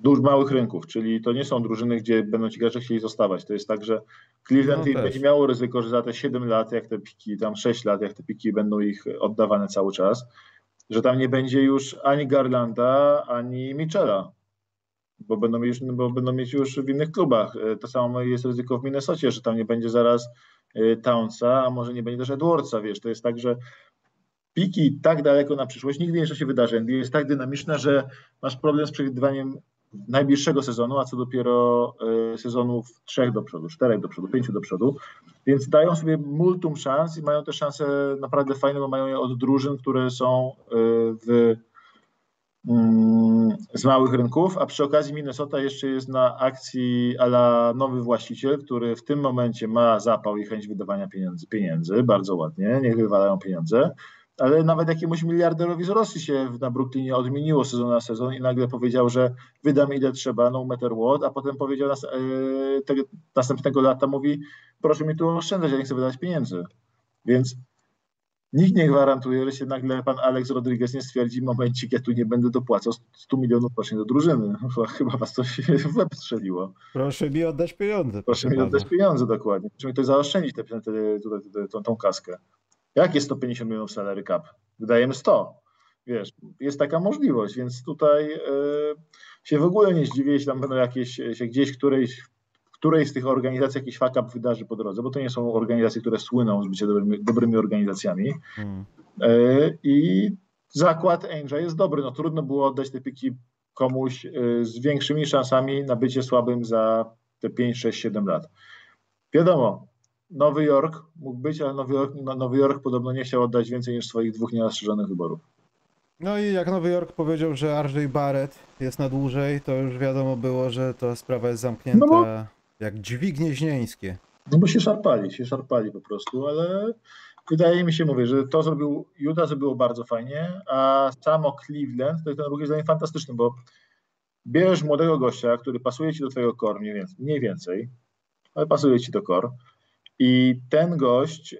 [SPEAKER 2] dużych małych rynków, czyli to nie są drużyny, gdzie będą ci gracze chcieli zostawać. To jest tak, że Cleveland
[SPEAKER 1] No
[SPEAKER 2] będzie miało ryzyko, że za te 7 lat, jak te piki, tam 6 lat, jak te piki będą ich oddawane cały czas, że tam nie będzie już ani Garlanda, ani Michela. Bo będą, mieć, bo będą mieć już w innych klubach. Y, To samo jest ryzyko w Minnesocie, że tam nie będzie zaraz y, Townsa, a może nie będzie też Edwardsa, wiesz, to jest tak, że piki tak daleko na przyszłość nigdy jeszcze się wydarzy. NBA jest tak dynamiczna, że masz problem z przewidywaniem najbliższego sezonu, a co dopiero y, sezonów trzech do przodu, czterech do przodu, pięciu do przodu, więc dają sobie multum szans i mają te szanse naprawdę fajne, bo mają je od drużyn, które są y, w, mm, z małych rynków, a przy okazji Minnesota jeszcze jest na akcji ala nowy właściciel, który w tym momencie ma zapał i chęć wydawania pieniędzy, pieniędzy. Bardzo ładnie, niech wywalają pieniądze, ale nawet jakiemuś miliarderowi z Rosji się na Brooklynie odmieniło sezon na sezon i nagle powiedział, że wydam ile trzeba, no matter what, a potem powiedział nas, yy, tego, następnego lata, mówi proszę mi tu oszczędzać, ja nie chcę wydać pieniędzy. Więc nikt nie gwarantuje, że się nagle pan Alex Rodriguez nie stwierdzi, momencik, ja tu nie będę dopłacał 100 milionów rocznie do drużyny. Chyba was coś w łeb strzeliło.
[SPEAKER 1] Proszę mi oddać pieniądze.
[SPEAKER 2] Proszę mi oddać pieniądze, dokładnie. Proszę mi to zaoszczędzić tę, tę, tę, tą, tą kaskę. Jak jest 150 milionów salary cap? Wydajemy 100. Wiesz, jest taka możliwość, więc tutaj y, się w ogóle nie zdziwię, jeśli tam będą jakieś, się gdzieś którejś, której z tych organizacji jakiś fuck up wydarzy po drodze, bo to nie są organizacje, które słyną z bycia dobrymi, dobrymi organizacjami. Hmm. Y, I zakład Angel jest dobry. No trudno było oddać te piki komuś z większymi szansami na bycie słabym za te 5, 6, 7 lat. Wiadomo, Nowy Jork mógł być, ale Nowy Jork, Nowy Jork podobno nie chciał oddać więcej niż swoich dwóch nienastrzeżonych wyborów.
[SPEAKER 1] No i jak Nowy Jork powiedział, że RJ Barrett jest na dłużej, to już wiadomo było, że ta sprawa jest zamknięta no bo, jak drzwi gnieźnieńskie.
[SPEAKER 2] No bo się szarpali, się szarpali po prostu, ale wydaje mi się, mówię, że to zrobił Juda, zrobiło bardzo fajnie, a samo Cleveland, to ten jest dla mnie fantastyczny, bo bierzesz młodego gościa, który pasuje ci do twojego core mniej więcej, mniej więcej ale pasuje ci do core, i ten gość y,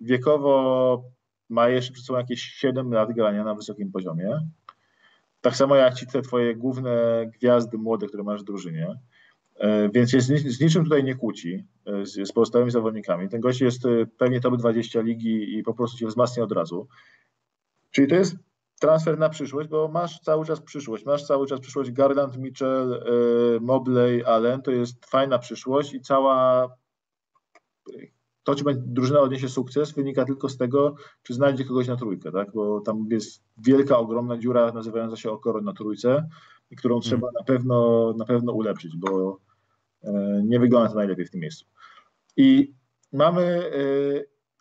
[SPEAKER 2] wiekowo ma jeszcze przed sobą jakieś 7 lat grania na wysokim poziomie. Tak samo jak ci te twoje główne gwiazdy młode, które masz w drużynie. Y, więc jest, z niczym tutaj nie kłóci y, z pozostałymi zawodnikami. Ten gość jest pewnie top 20 ligi i po prostu się wzmacnia od razu. Czyli to jest transfer na przyszłość, bo masz cały czas przyszłość. Masz cały czas przyszłość Garland, Mitchell, Mobley, Allen. To jest fajna przyszłość i cała to, czy drużyna odniesie sukces, wynika tylko z tego, czy znajdzie kogoś na trójkę, tak? Bo tam jest wielka, ogromna dziura nazywająca się Okoro na trójce, i którą hmm. trzeba na pewno, na pewno ulepszyć, bo e, nie wygląda to najlepiej w tym miejscu. I mamy,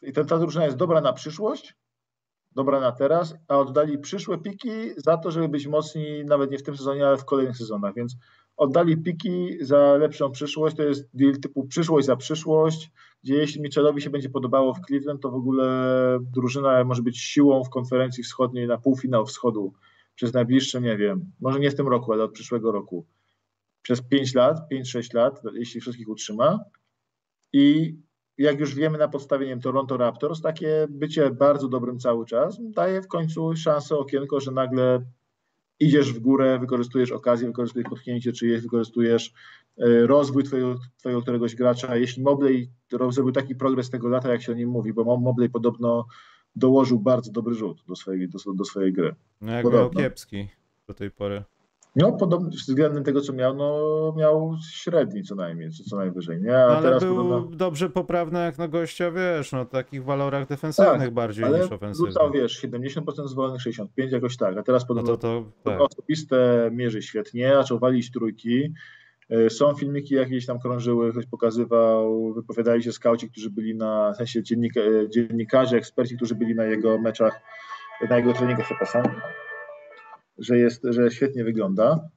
[SPEAKER 2] e, i ta, ta drużyna jest dobra na przyszłość, dobra na teraz, a oddali przyszłe piki za to, żeby być mocni nawet nie w tym sezonie, ale w kolejnych sezonach, więc oddali piki za lepszą przyszłość, to jest deal typu przyszłość za przyszłość, gdzie jeśli Mitchellowi się będzie podobało w Cleveland, to w ogóle drużyna może być siłą w konferencji wschodniej na półfinał wschodu przez najbliższe, nie wiem, może nie w tym roku, ale od przyszłego roku. Przez 5 lat, 5-6 lat, jeśli wszystkich utrzyma. I jak już wiemy na podstawie wiem, Toronto Raptors, takie bycie bardzo dobrym cały czas daje w końcu szansę, okienko, że nagle idziesz w górę, wykorzystujesz okazję, wykorzystujesz potknięcie czyjeś, wykorzystujesz e, rozwój twojego, twojego któregoś gracza. Jeśli Mobley zrobił taki progres tego lata, jak się o nim mówi, bo Mobley podobno dołożył bardzo dobry rzut do swojej, do, do swojej gry.
[SPEAKER 1] No jak podobno. miał kiepski do tej pory.
[SPEAKER 2] No, podobnie względem tego, co miał, no miał średni co najmniej, co, co najwyżej, nie?
[SPEAKER 1] A no, ale teraz był podobno... dobrze poprawny jak na gościa, wiesz, no takich walorach defensywnych tak, bardziej ale niż ofensywnych.
[SPEAKER 2] Rzucał, wiesz, 70% zwolnych, 65 jakoś tak, a teraz podobno no to, to, tak. osobiste mierzy świetnie, zaczął walić trójki. E, są filmiki jakieś tam krążyły, ktoś pokazywał, wypowiadali się skauci, którzy byli na, w sensie dziennika, e, dziennikarze, eksperci, którzy byli na jego meczach, na jego treningach, przepraszam, że, jest, że świetnie wygląda.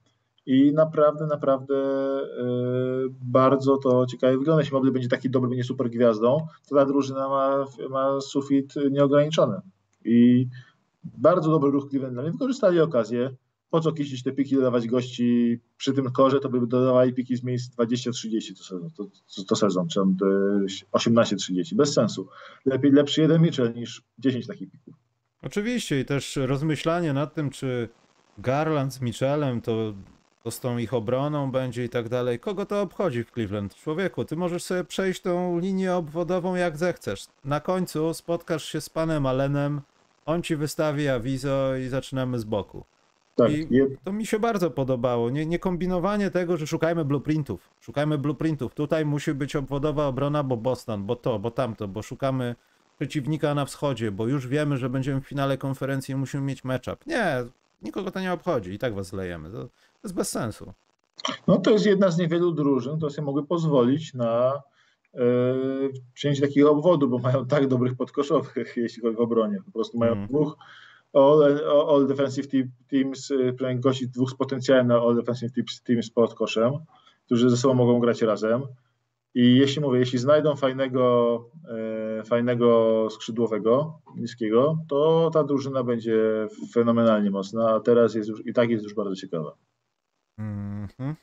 [SPEAKER 2] I naprawdę, naprawdę yy, bardzo to ciekawie wygląda. Jeśli Mobley będzie taki dobry, będzie super gwiazdą, to ta drużyna ma, ma sufit nieograniczony. I bardzo dobry ruch Cleveland. Wykorzystali okazję. Po co kisić te piki, dodawać gości przy tym korze, to by dodawali piki z miejsc 20-30 to sezon, to, to, to sezon, czy 18-30. Bez sensu. Lepiej lepszy jeden Mitchell niż 10 takich pików.
[SPEAKER 1] Oczywiście i też rozmyślanie nad tym, czy Garland z Michelem, to, to z tą ich obroną będzie i tak dalej. Kogo to obchodzi w Cleveland? Człowieku, ty możesz sobie przejść tą linię obwodową jak zechcesz. Na końcu spotkasz się z panem Allenem, on ci wystawi awizo i zaczynamy z boku. Tak, I to mi się bardzo podobało. Nie, nie kombinowanie tego, że szukajmy blueprintów. Szukajmy blueprintów. Tutaj musi być obwodowa obrona, bo Boston, bo to, bo tamto, bo szukamy przeciwnika na wschodzie, bo już wiemy, że będziemy w finale konferencji i musimy mieć matchup. Nie, nikogo to nie obchodzi i tak was zlejemy. To, jest bez sensu.
[SPEAKER 2] No to jest jedna z niewielu drużyn, które sobie mogły pozwolić na e, przyjęcie takiego obwodu, bo mają tak dobrych podkoszowych, jeśli chodzi o obronie. Po prostu mają
[SPEAKER 1] Mm.
[SPEAKER 2] dwóch all, all defensive te- teams, e, przynajmniej gości dwóch z potencjałem na all defensive teams, teams pod koszem, którzy ze sobą mogą grać razem. I jeśli mówię, jeśli znajdą fajnego, e, fajnego skrzydłowego, niskiego, to ta drużyna będzie fenomenalnie mocna, a teraz jest już, i tak jest już bardzo ciekawa.
[SPEAKER 1] Mhm.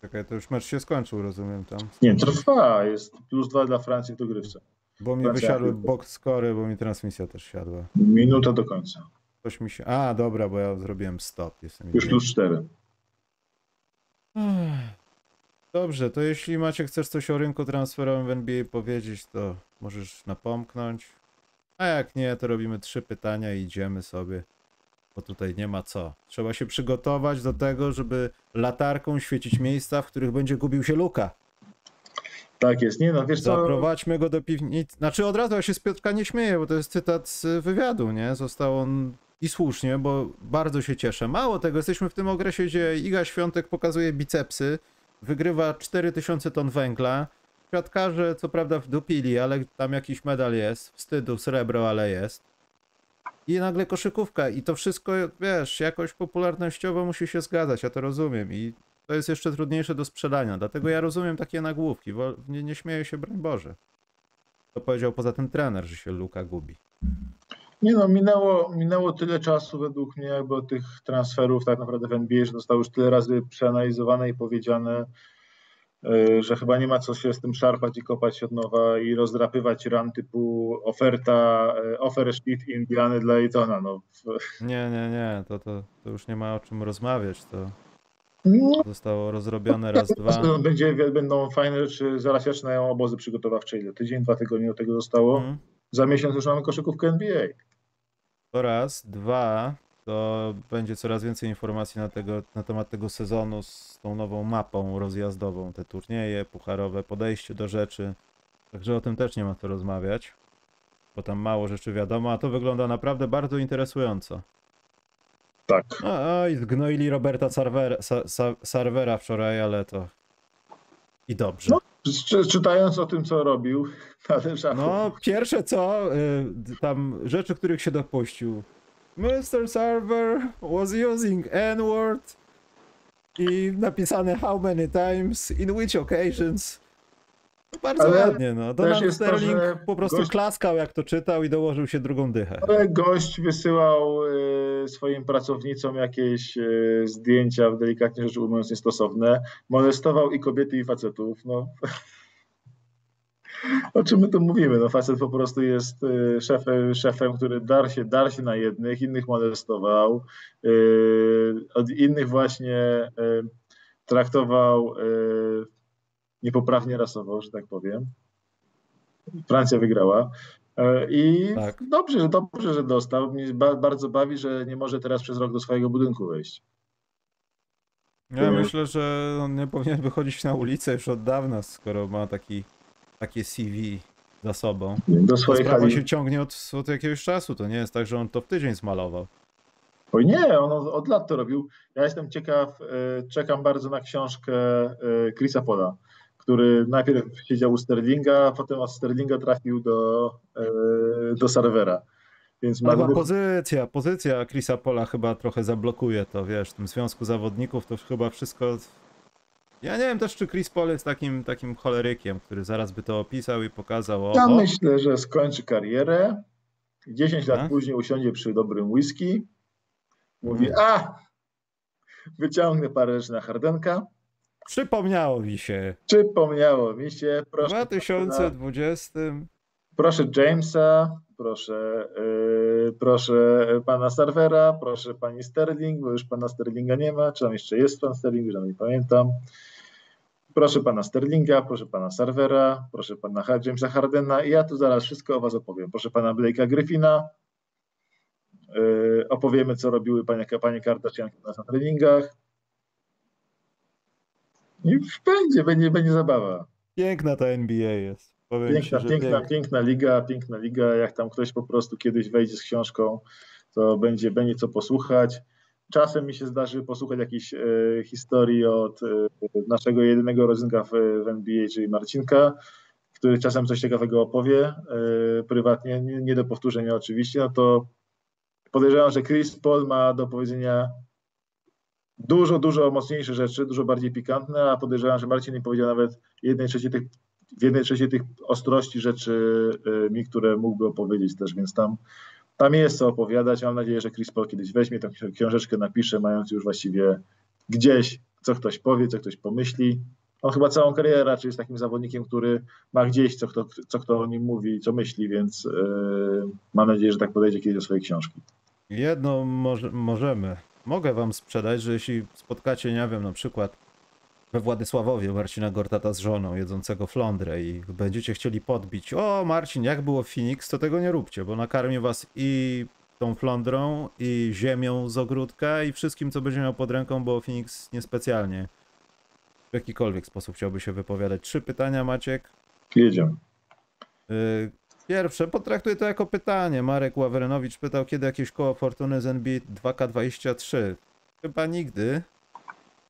[SPEAKER 1] Czekaj, to już mecz się skończył, rozumiem tam.
[SPEAKER 2] Nie, trwa, jest plus dwa dla Francji w dogrywce.
[SPEAKER 1] Bo mi
[SPEAKER 2] Francja
[SPEAKER 1] wysiadły box scory, bo mi transmisja też siadła.
[SPEAKER 2] Minuta do końca.
[SPEAKER 1] Coś mi się... A, dobra, bo ja zrobiłem stop. Jestem
[SPEAKER 2] Już plus cztery.
[SPEAKER 1] Dobrze, to jeśli Macie chcesz coś o rynku transferowym w NBA powiedzieć, to możesz napomknąć. A jak nie, to robimy trzy pytania i idziemy sobie. Bo tutaj nie ma co. Trzeba się przygotować do tego, żeby latarką świecić miejsca, w których będzie gubił się Luka.
[SPEAKER 2] Tak jest. Nie no, wiesz co,
[SPEAKER 1] Zaprowadźmy go do piwnicy. Znaczy od razu ja się z Piotrka nie śmieję, bo to jest cytat z wywiadu, nie? Został on i słusznie, bo bardzo się cieszę. Mało tego, jesteśmy w tym okresie, gdzie Iga Świątek pokazuje bicepsy, wygrywa 4000 ton węgla. Świadkarze co prawda wdupili, ale tam jakiś medal jest. Wstydu, srebro, ale jest. I nagle koszykówka i to wszystko, wiesz, jakoś popularnościowo musi się zgadzać, ja to rozumiem i to jest jeszcze trudniejsze do sprzedania, dlatego ja rozumiem takie nagłówki, nie, nie śmieję się, broń Boże. To powiedział poza tym trener, że się Luka gubi.
[SPEAKER 2] Nie no, minęło, minęło tyle czasu według mnie jakby od tych transferów tak naprawdę w NBA, że zostało już tyle razy przeanalizowane i powiedziane, y, że chyba nie ma co się z tym szarpać i kopać od nowa i rozdrapywać ran typu oferta, y, offer sheet Indiany dla Ejtona. No,
[SPEAKER 1] Nie, nie, nie, to, to, to już nie ma o czym rozmawiać, to
[SPEAKER 2] no,
[SPEAKER 1] zostało rozrobione raz, dwa.
[SPEAKER 2] Będzie, będą fajne rzeczy, zaraz się zaczynają obozy przygotowawcze. Ile? Tydzień, dwa tygodnie do tego zostało.
[SPEAKER 1] Mhm.
[SPEAKER 2] Za miesiąc już mamy koszykówkę NBA.
[SPEAKER 1] To raz, dwa, to będzie coraz więcej informacji na, tego, na temat tego sezonu z tą nową mapą rozjazdową, te turnieje pucharowe, podejście do rzeczy. Także o tym też nie ma co rozmawiać, bo tam mało rzeczy wiadomo, a to wygląda naprawdę bardzo interesująco.
[SPEAKER 2] Tak.
[SPEAKER 1] No, oj, zgnoili Roberta Sarwera, Sa, Sa, Sarwera wczoraj, ale to i dobrze.
[SPEAKER 2] No. Czy, czytając o tym, co robił, należało.
[SPEAKER 1] No, pierwsze co, y, tam rzeczy, których się dopuścił. Mr. Server was using N-word i napisane how many times, in which occasions. No, bardzo
[SPEAKER 2] Ale
[SPEAKER 1] ładnie, no. Donald
[SPEAKER 2] jest to,
[SPEAKER 1] Sterling
[SPEAKER 2] że
[SPEAKER 1] po prostu
[SPEAKER 2] gość-
[SPEAKER 1] klaskał jak to czytał i dołożył się drugą dychę.
[SPEAKER 2] Ale gość wysyłał e, swoim pracownicom jakieś e, zdjęcia, delikatnie rzecz ujmując, niestosowne. Molestował i kobiety, i facetów. No. O czym my tu mówimy? No, facet po prostu jest e, szefem, szefem który dar się, dar się na jednych, innych molestował, e, od innych właśnie e, traktował e, niepoprawnie rasowo, że tak powiem. Francja wygrała. E, I
[SPEAKER 1] Tak.
[SPEAKER 2] dobrze, że dobrze, że dostał. Mnie ba- bardzo bawi, że nie może teraz przez rok do swojego budynku wejść.
[SPEAKER 1] Ja
[SPEAKER 2] Mhm.
[SPEAKER 1] myślę, że on nie powinien wychodzić na ulicę już od dawna, skoro ma taki, takie CV za sobą.
[SPEAKER 2] Do swojej
[SPEAKER 1] sprawa
[SPEAKER 2] hali.
[SPEAKER 1] się ciągnie od, od jakiegoś czasu, to nie jest tak, że on to w tydzień zmalował.
[SPEAKER 2] Oj nie, on od, lat to robił. Ja jestem ciekaw, e, czekam bardzo na książkę e, Chrisa Pola, który najpierw siedział u Sterlinga, a potem od Sterlinga trafił do, e, do serwera. Więc ma
[SPEAKER 1] Ale pozycja, pozycja Chrisa Pola chyba trochę zablokuje to, wiesz, w tym związku zawodników to chyba wszystko... Ja nie wiem też, czy Chris Paul jest takim, takim cholerykiem, który zaraz by to opisał i pokazał, o,
[SPEAKER 2] Ja myślę, że skończy karierę. 10 lat
[SPEAKER 1] A?
[SPEAKER 2] później usiądzie przy dobrym whisky. Mówi,
[SPEAKER 1] Hmm.
[SPEAKER 2] a wyciągnę parę rzeczy na Hardenka.
[SPEAKER 1] Przypomniało mi się.
[SPEAKER 2] Przypomniało mi się,
[SPEAKER 1] W
[SPEAKER 2] proszę,
[SPEAKER 1] 2020...
[SPEAKER 2] proszę Jamesa, proszę, yy, proszę pana Servera, proszę pani Sterling, bo już pana Sterlinga nie ma, czy tam jeszcze jest pan Sterling, już nie pamiętam. Proszę pana Sterlinga, proszę pana Servera, proszę pana Jamesa Hardena i ja tu zaraz wszystko o was opowiem. Proszę pana Blake'a Griffina, yy, opowiemy co robiły panie, panie Kardashianki na treningach. I będzie, będzie, będzie zabawa.
[SPEAKER 1] Piękna ta NBA jest. Powiem
[SPEAKER 2] Piękna,
[SPEAKER 1] ci,
[SPEAKER 2] piękna,
[SPEAKER 1] piękna.
[SPEAKER 2] piękna liga, piękna liga. Jak tam ktoś po prostu kiedyś wejdzie z książką, to będzie, będzie co posłuchać. czasem mi się zdarzy posłuchać jakiejś e, historii od e, naszego jedynego rodzynka w, w NBA, czyli Marcinka, który czasem coś ciekawego opowie e, prywatnie, nie, nie do powtórzenia oczywiście, no to podejrzewam, że Chris Paul ma do powiedzenia dużo, dużo mocniejsze rzeczy, dużo bardziej pikantne, a podejrzewam, że Marcin nie powiedział nawet jednej trzeciej tych, w jednej trzeciej tych ostrości rzeczy y, mi, które mógłby opowiedzieć też, więc tam, tam jest co opowiadać. Mam nadzieję, że Chris Paul kiedyś weźmie tę książeczkę, napisze, mając już właściwie gdzieś, co ktoś powie, co ktoś pomyśli. On chyba całą karierę raczej jest takim zawodnikiem, który ma gdzieś, co kto, co kto o nim mówi, co myśli, więc yy, mam nadzieję, że tak podejdzie kiedyś do swojej książki.
[SPEAKER 1] Jedno może, możemy. Mogę wam sprzedać, że jeśli spotkacie, nie wiem, na przykład we Władysławowie Marcina Gortata z żoną jedzącego flądrę i będziecie chcieli podbić, o Marcin, jak było w Phoenix, to tego nie róbcie, bo nakarmię was i tą flądrą, i ziemią z ogródka, i wszystkim, co będzie miał pod ręką, bo Phoenix niespecjalnie w jakikolwiek sposób chciałby się wypowiadać. Trzy pytania, Maciek.
[SPEAKER 2] Jedziemy.
[SPEAKER 1] Pierwsze, potraktuję to jako pytanie. Marek Ławrenowicz pytał, kiedy jakieś koło fortuny z NBA 2K23. Chyba nigdy.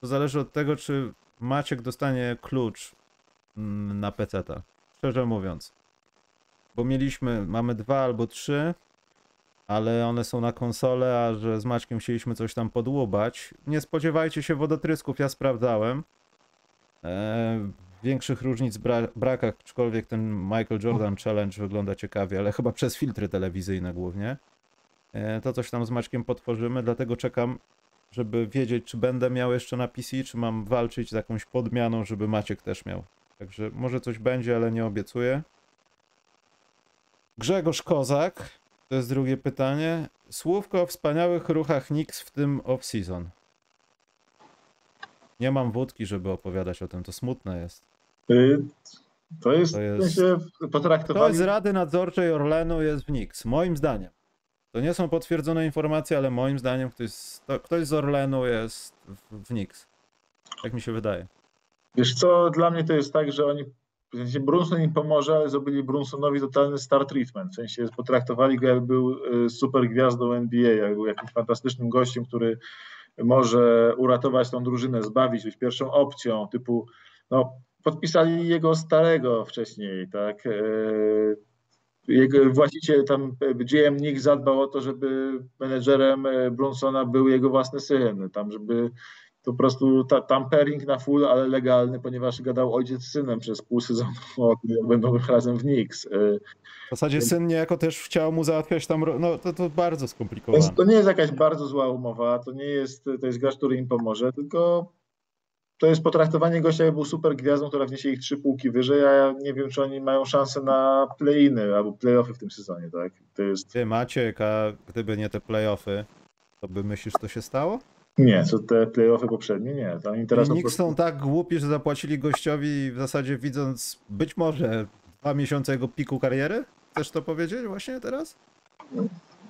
[SPEAKER 1] To zależy od tego, czy Maciek dostanie klucz mm, na PC-ta. Szczerze mówiąc. Bo mieliśmy, mamy dwa albo trzy, ale one są na konsolę, a że z Maćkiem chcieliśmy coś tam podłubać. Nie spodziewajcie się wodotrysków, ja sprawdzałem. Eee, większych różnic bra brakach, aczkolwiek ten Michael Jordan Challenge wygląda ciekawie, ale chyba przez filtry telewizyjne głównie. E, to coś tam z Maćkiem potworzymy, dlatego czekam, żeby wiedzieć, czy będę miał jeszcze na PC, czy mam walczyć z jakąś podmianą, żeby Maciek też miał. Także może coś będzie, ale nie obiecuję. Grzegorz Kozak, to jest drugie pytanie. Słówko o wspaniałych ruchach Knicks w tym off-season. Nie mam wódki, żeby opowiadać o tym, to smutne jest.
[SPEAKER 2] Y, to jest,
[SPEAKER 1] To
[SPEAKER 2] to
[SPEAKER 1] jest-
[SPEAKER 2] jest potraktowali...
[SPEAKER 1] Ktoś z Rady Nadzorczej Orlenu jest w Knicks, moim zdaniem. To nie są potwierdzone informacje, ale moim zdaniem ktoś z, to, ktoś z Orlenu jest w, w Knicks. Tak mi się wydaje.
[SPEAKER 2] Wiesz co, dla mnie to jest tak, że oni, w sensie Brunson im pomoże, ale zrobili Brunsonowi totalny star treatment, w sensie potraktowali go jakby był y, super gwiazdą NBA, jak był jakimś fantastycznym gościem, który może uratować tą drużynę, zbawić, być pierwszą opcją, typu, no, podpisali jego starego wcześniej, tak, y, jego właściciel tam, GM Nick zadbał o to, żeby menedżerem y, Brunsona był jego własny syn, tam, żeby po prostu ta, tampering na full, ale legalny, ponieważ gadał ojciec z synem przez pół sezonu jak będą razem w Knicks. Y,
[SPEAKER 1] W zasadzie syn niejako też chciał mu załatwiać tam, no to, to bardzo
[SPEAKER 2] Więc
[SPEAKER 1] skomplikowane.
[SPEAKER 2] to nie jest jakaś bardzo zła umowa, to nie jest, to jest gracz, który im pomoże, tylko to jest potraktowanie gościa, jak był super gwiazdą, która wniesie ich trzy półki wyżej, a ja nie wiem, czy oni mają szansę na play-iny albo play-offy w tym sezonie, tak? To jest,
[SPEAKER 1] Ty Maciek, a gdyby nie te playoffy, to by myślisz, to się stało?
[SPEAKER 2] nie, co te play-offy poprzednie, nie. To oni teraz
[SPEAKER 1] Knicks
[SPEAKER 2] prostu-
[SPEAKER 1] są tak głupi, że zapłacili gościowi w zasadzie widząc być może dwa miesiące jego piku kariery? Chcesz to powiedzieć właśnie teraz?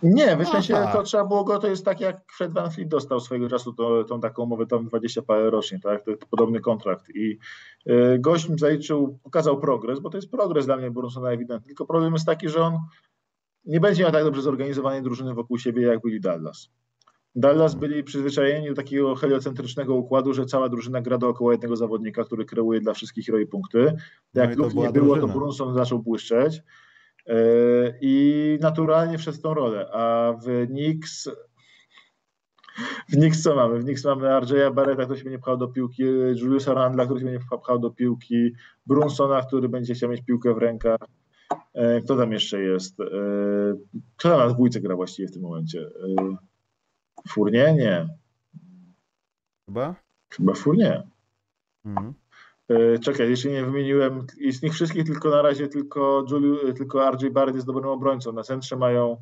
[SPEAKER 2] Nie, w sensie
[SPEAKER 1] Aha.
[SPEAKER 2] to trzeba było go, to jest tak jak Fred Van Fleet dostał swojego czasu to, tą taką umowę tam 20 parę rocznie, tak? To podobny kontrakt i y, gość mi zaliczył, pokazał progres, bo to jest progres dla mnie Brunsona ewidentny, tylko problem jest taki, że on nie będzie miał tak dobrze zorganizowanej drużyny wokół siebie, jak byli Dallas. Dallas byli przyzwyczajeni do takiego heliocentrycznego układu, że cała drużyna gra dookoła jednego zawodnika, który kreuje dla wszystkich roi punkty.
[SPEAKER 1] No
[SPEAKER 2] Jak
[SPEAKER 1] to
[SPEAKER 2] lub
[SPEAKER 1] była
[SPEAKER 2] nie było, to
[SPEAKER 1] drużyna.
[SPEAKER 2] Brunson zaczął błyszczeć. Yy, I naturalnie w tą rolę. A w Knicks. W Knicks co mamy? W Knicks mamy RJ'a Barretta, który się będzie pchał do piłki, Juliusa Randla, który się będzie pchał do piłki, Brunsona, który będzie chciał mieć piłkę w rękach. Yy, Kto tam jeszcze jest? Yy, Kto tam na dwójce gra właściwie w tym momencie? Fournier? Nie.
[SPEAKER 1] Chyba?
[SPEAKER 2] Chyba Fournier.
[SPEAKER 1] Mhm.
[SPEAKER 2] E, Czekaj, jeszcze nie wymieniłem i z nich wszystkich tylko na razie tylko, Juliu, tylko RJ Barrett jest dobrym obrońcą. Na centrze mają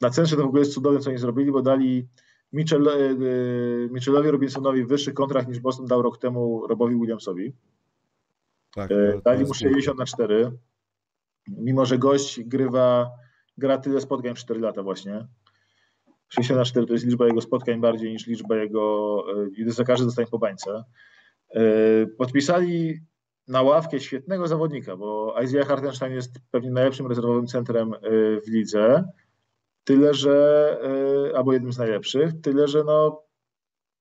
[SPEAKER 2] na centrze to w ogóle jest cudowne, co oni zrobili, bo dali Mitchell, e, e, Mitchellowi Robinsonowi wyższy kontrakt niż Boston dał rok temu Robowi Williamsowi.
[SPEAKER 1] Tak,
[SPEAKER 2] E, Dali mu 60 na 4, mimo że gość grywa, gra tyle spotkań w 4 lata właśnie. 60 na 4 to jest liczba jego spotkań bardziej niż liczba jego, e, za każdy dostaje po bańce. E, Podpisali na ławkę świetnego zawodnika, bo Isaiah Hartenstein jest pewnie najlepszym rezerwowym centrem e, w lidze. Tyle, że, y, albo jednym z najlepszych, tyle, że no,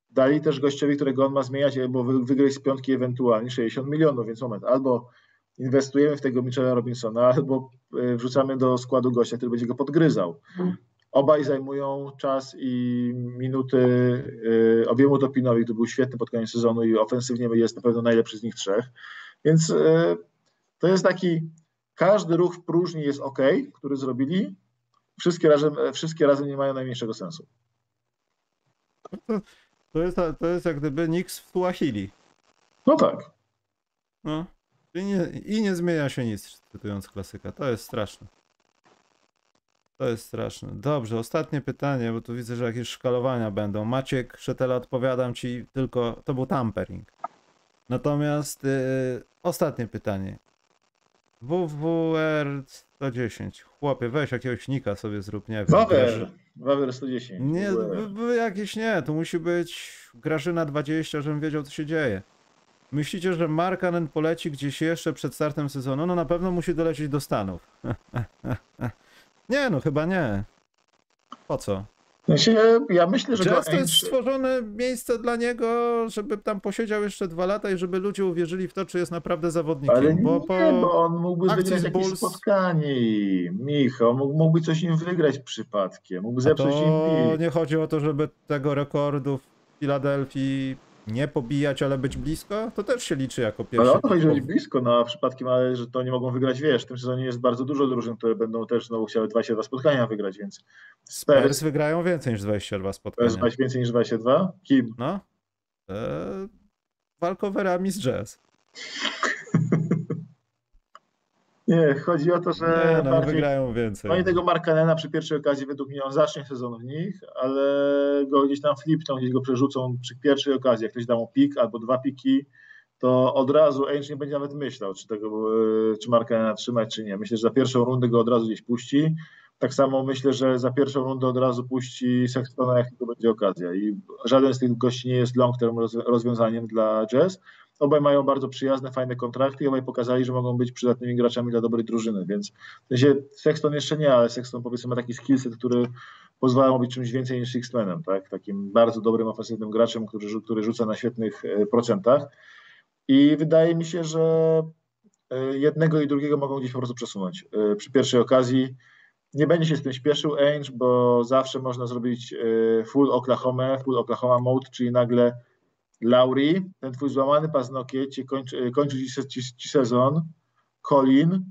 [SPEAKER 2] dali też gościowi, którego on ma zmieniać, albo wygryźć z piątki ewentualnie 60 milionów, więc moment, albo inwestujemy w tego Michela Robinsona, albo wrzucamy do składu gościa, który będzie go podgryzał. Obaj zajmują czas i minuty y, obiemu Topinowi, który był świetny pod koniec sezonu i ofensywnie jest na pewno najlepszy z nich trzech. Więc to jest taki, każdy ruch w próżni jest ok, który zrobili, wszystkie razem, wszystkie razem nie mają najmniejszego sensu.
[SPEAKER 1] To, to, jest, to jest jak gdyby Nix w Suahili.
[SPEAKER 2] No tak.
[SPEAKER 1] No. I nie, I nie zmienia się nic, cytując klasyka. To jest straszne. To jest straszne. Dobrze, ostatnie pytanie, bo tu widzę, że jakieś szkalowania będą. Maciek Szetela, odpowiadam ci tylko, to był tampering. Natomiast yy, ostatnie pytanie. WWR 110. Chłopie, weź jakiegoś nika sobie zrób, nie wiem.
[SPEAKER 2] Wawer, Wawer 110.
[SPEAKER 1] Nie, w, w, jakieś nie, to musi być Grażyna 20, żebym wiedział co się dzieje. Myślicie, że Markanen poleci gdzieś jeszcze przed startem sezonu? No na pewno musi dolecieć do Stanów. nie, no chyba nie. Po co?
[SPEAKER 2] Ja myślę, że
[SPEAKER 1] Często jest stworzone miejsce dla niego, żeby tam posiedział jeszcze dwa lata i żeby ludzie uwierzyli w to, czy jest naprawdę zawodnikiem.
[SPEAKER 2] Ale bo, nie, po bo on mógłby wygrać jakieś Bulls... spotkanie Michał, mógłby coś im wygrać przypadkiem, mógłby zepsuć
[SPEAKER 1] im nie chodzi o to, żeby tego rekordu w Filadelfii nie pobijać, ale być blisko, to też się liczy jako pierwszy.
[SPEAKER 2] Ale o to chodzi, że być blisko, no a przypadkiem, ale że to nie mogą wygrać, wiesz, w tym sezonie jest bardzo dużo drużyn, które będą też znowu chciały 22 spotkania wygrać, więc
[SPEAKER 1] Spurs, Spurs wygrają więcej niż 22 spotkania.
[SPEAKER 2] Spurs więcej niż 22? Kim?
[SPEAKER 1] No. Eee, walkowerami z Jazz.
[SPEAKER 2] Nie, chodzi o to, że.
[SPEAKER 1] Nie, no, bardziej... wygrają więcej.
[SPEAKER 2] Oni tego Markanena przy pierwszej okazji według mnie on zacznie sezon w nich, ale go gdzieś tam flipną, gdzieś go przerzucą przy pierwszej okazji. Jak ktoś da mu pik albo dwa piki, to od razu Ainge nie będzie nawet myślał, czy tego, czy Markanena trzymać, czy nie. Myślę, że za pierwszą rundę go od razu gdzieś puści. Tak samo myślę, że za pierwszą rundę od razu puści Sextona, jak tylko będzie okazja. I żaden z tych gości nie jest long term rozwiązaniem dla Jazz Obaj mają bardzo przyjazne, fajne kontrakty i obaj pokazali, że mogą być przydatnymi graczami dla dobrej drużyny, więc w sensie Sexton jeszcze nie, ale Sexton powiedzmy ma taki skillset, który pozwala mu być czymś więcej niż Sixmanem, tak? Takim bardzo dobrym, ofensywnym graczem, który, który rzuca na świetnych e, procentach. I wydaje mi się, że e, jednego i drugiego mogą gdzieś po prostu przesunąć. E, przy pierwszej okazji nie będzie się z tym śpieszył Ainge, bo zawsze można zrobić full Oklahoma, full Oklahoma mode, czyli nagle Lauri, ten twój złamany paznokieć kończy, kończy ci, ci, ci sezon. Colin,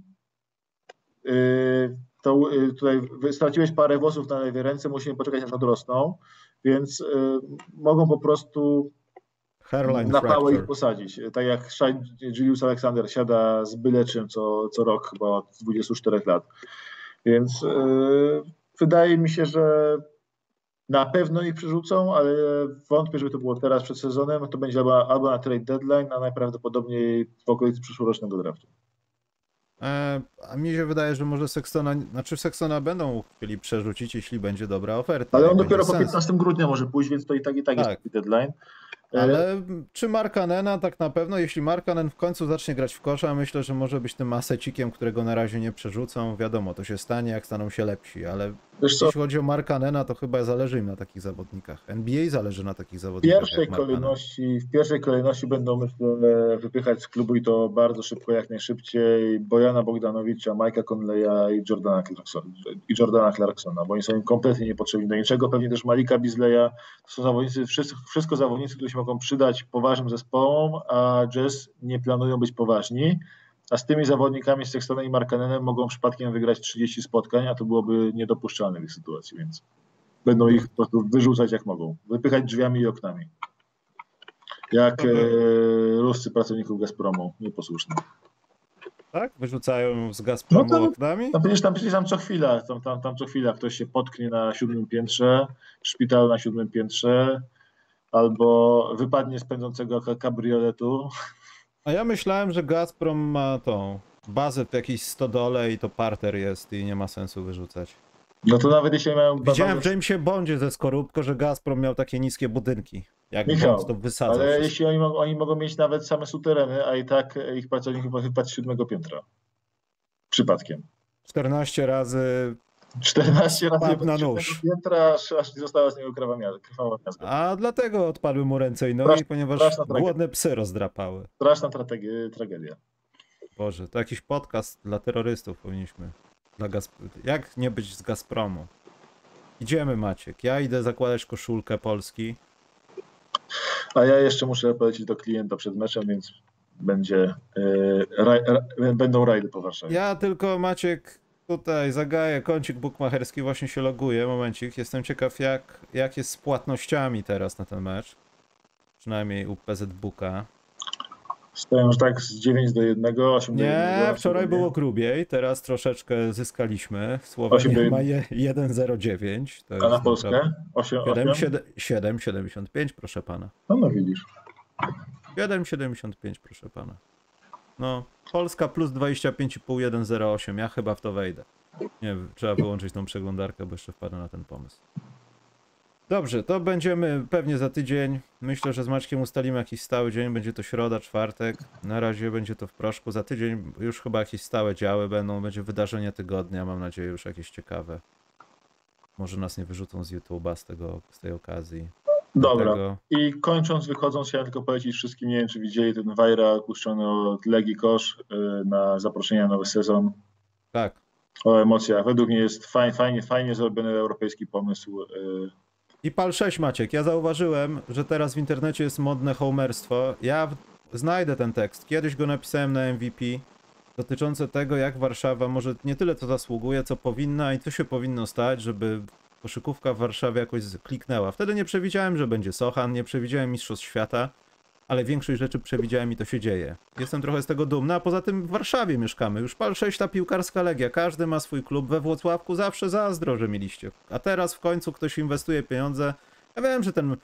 [SPEAKER 2] yy, to yy, tutaj straciłeś parę włosów na lewej ręce, musimy poczekać aż odrosną, więc yy, mogą po prostu
[SPEAKER 1] Hairline
[SPEAKER 2] na pałę ich posadzić. Tak jak Julius Alexander siada z byle czym co, co rok chyba od 24 lat. Więc yy, wydaje mi się, że na pewno ich przerzucą, ale wątpię, żeby to było teraz przed sezonem. To będzie albo, albo na trade deadline, a najprawdopodobniej w okolicy przyszłorocznego draftu.
[SPEAKER 1] E, a mi się wydaje, że może Sextona, znaczy Sextona będą chcieli przerzucić, jeśli będzie dobra oferta.
[SPEAKER 2] Ale on dopiero po 15 grudnia może pójść, więc to i tak i tak, tak. jest deadline.
[SPEAKER 1] E, Ale czy Markanena tak na pewno, jeśli Markanen w końcu zacznie grać w kosza, myślę, że może być tym asecikiem, którego na razie nie przerzucą. Wiadomo, to się stanie, jak staną się lepsi, ale jeśli chodzi o Markanena, to chyba zależy im na takich zawodnikach. NBA zależy na takich zawodnikach.
[SPEAKER 2] W pierwszej, kolejności, w pierwszej kolejności będą myślę wypychać z klubu i to bardzo szybko, jak najszybciej Bojana Bogdanowicza, Majka Conleya i Jordana, Clarksona, i Jordana Clarksona, bo oni są im kompletnie niepotrzebni do niczego. Pewnie też Malika Bizleya, to są zawodnicy, wszystko, wszystko zawodnicy, którzy się mogą przydać poważnym zespołom, a Jazz nie planują być poważni. A z tymi zawodnikami, z Sextonem i Markanenem mogą przypadkiem wygrać 30 spotkań, a to byłoby niedopuszczalne w ich sytuacji, więc będą ich po prostu wyrzucać jak mogą. Wypychać drzwiami i oknami. Jak e, ruscy pracowników Gazpromu, nieposłusznych.
[SPEAKER 1] Tak? Wyrzucają z Gazpromu no to, oknami?
[SPEAKER 2] No przecież tam, przecież tam co chwila, tam, tam, tam co chwila ktoś się potknie na siódmym piętrze, szpital na siódmym piętrze, albo wypadnie z pędzącego kabrioletu.
[SPEAKER 1] A ja myślałem, że Gazprom ma tą bazę w jakiejś stodole i to parter jest i nie ma sensu wyrzucać.
[SPEAKER 2] No to nawet jeśli mają...
[SPEAKER 1] Widziałem w Jamesie Bondzie ze Skorupko, że Gazprom miał takie niskie budynki. Jak Michał, Bond to wysadzał.
[SPEAKER 2] Ale wszystko. jeśli oni, mogą, oni mogą mieć nawet same sutereny, a i tak ich pracownik chyba z siódmego piętra. Przypadkiem.
[SPEAKER 1] 14 razy
[SPEAKER 2] 14 razy
[SPEAKER 1] na nóż.
[SPEAKER 2] piętra, aż, aż została z niego krwawa miazga.
[SPEAKER 1] A dlatego odpadły mu ręce i nogi,
[SPEAKER 2] Strasz-
[SPEAKER 1] ponieważ głodne psy rozdrapały.
[SPEAKER 2] Straszna trage- tragedia.
[SPEAKER 1] Boże, to jakiś podcast dla terrorystów powinniśmy. Dla Gaz... Jak nie być z Gazpromu? Idziemy Maciek, ja idę zakładać koszulkę Polski.
[SPEAKER 2] A ja jeszcze muszę polecieć do klienta przed meczem, więc będzie, e, raj, ra, będą rajdy po Warszawie.
[SPEAKER 1] Ja tylko Maciek tutaj zagaję kącik bukmacherski, właśnie się loguje, momencik. Jestem ciekaw jak, jak jest z płatnościami teraz na ten mecz. Przynajmniej u PZ Booka.
[SPEAKER 2] Stoją już tak z 9 do 1, 8 do 1.
[SPEAKER 1] Nie, wczoraj było grubiej, teraz troszeczkę zyskaliśmy. Słowenia ma je- 1,09. To
[SPEAKER 2] A na Polskę?
[SPEAKER 1] naprawdę-
[SPEAKER 2] 8,
[SPEAKER 1] 7,
[SPEAKER 2] 8?
[SPEAKER 1] 7, 7,75 proszę pana.
[SPEAKER 2] No, no widzisz.
[SPEAKER 1] 7,75 proszę pana. No, Polska plus 25,5, 1,08. Ja chyba w to wejdę. Nie trzeba wyłączyć tą przeglądarkę, bo jeszcze wpadnę na ten pomysł. Dobrze, to będziemy pewnie za tydzień. Myślę, że z Maćkiem ustalimy jakiś stały dzień. Będzie to środa, czwartek. Na razie będzie to w proszku. Za tydzień już chyba jakieś stałe działy będą. Będzie wydarzenie tygodnia. Mam nadzieję, już jakieś ciekawe. Może nas nie wyrzucą z YouTube'a z, tego, z tej okazji.
[SPEAKER 2] Dobra.
[SPEAKER 1] Dlatego-
[SPEAKER 2] I kończąc, wychodząc, chciałem tylko polecić wszystkim, nie wiem czy widzieli ten viral puszczony od Legii Kosz y, na zaproszenie na nowy sezon.
[SPEAKER 1] Tak,
[SPEAKER 2] O emocjach. Według mnie jest fajnie, fajnie, fajnie zrobiony europejski pomysł. y,
[SPEAKER 1] I pal 6 Maciek, ja zauważyłem, że teraz w internecie jest modne homerstwo. Ja znajdę ten tekst. Kiedyś go napisałem na MVP dotyczące tego, jak Warszawa może nie tyle co zasługuje, co powinna i co się powinno stać, żeby koszykówka w Warszawie jakoś kliknęła. Wtedy nie przewidziałem, że będzie Sochan, nie przewidziałem Mistrzostw Świata, ale większość rzeczy przewidziałem i to się dzieje. Jestem trochę z tego dumny, a poza tym w Warszawie mieszkamy. Już pal 6 ta piłkarska legia, każdy ma swój klub. We Włocławku zawsze zazdro, że mieliście. A teraz w końcu ktoś inwestuje pieniądze. Ja wiem, że ten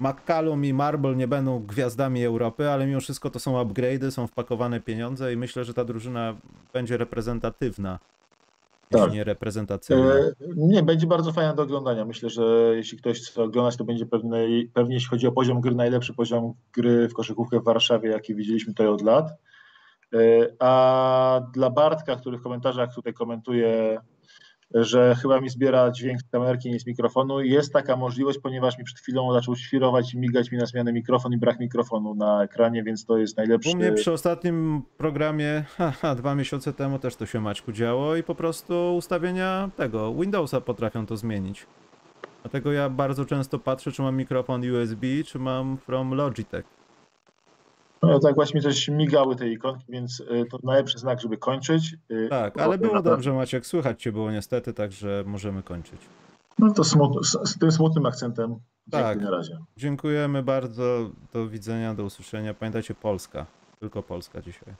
[SPEAKER 1] McCallum i Marble nie będą gwiazdami Europy, ale mimo wszystko to są upgrade'y, są wpakowane pieniądze i myślę, że ta drużyna będzie reprezentatywna.
[SPEAKER 2] Tak.
[SPEAKER 1] nie reprezentacyjna.
[SPEAKER 2] E, Nie, będzie bardzo fajna do oglądania. Myślę, że jeśli ktoś chce oglądać, to będzie pewnie, pewnie jeśli chodzi o poziom gry, najlepszy poziom gry w koszykówkę w Warszawie, jaki widzieliśmy tutaj od lat. E, A dla Bartka, który w komentarzach tutaj komentuje, że chyba mi zbiera dźwięk z kamerki, nie z mikrofonu, jest taka możliwość, ponieważ mi przed chwilą zaczął świrować i migać mi na zmianę mikrofon i brak mikrofonu na ekranie, więc to jest najlepszy.
[SPEAKER 1] U mnie przy ostatnim programie, haha, dwa miesiące temu też to się Maćku działo i po prostu ustawienia tego Windowsa potrafią to zmienić. Dlatego ja bardzo często patrzę, czy mam mikrofon USB, czy mam from Logitech.
[SPEAKER 2] No, tak właśnie coś migały te ikonki, więc e, to najlepszy znak, żeby kończyć. E,
[SPEAKER 1] Tak, ale było dobrze Maciek, słychać cię było niestety, także możemy kończyć.
[SPEAKER 2] No to smut, z, z tym smutnym akcentem.
[SPEAKER 1] Tak.
[SPEAKER 2] Na razie.
[SPEAKER 1] Dziękujemy bardzo, do widzenia, do usłyszenia. Pamiętajcie Polska, tylko Polska dzisiaj.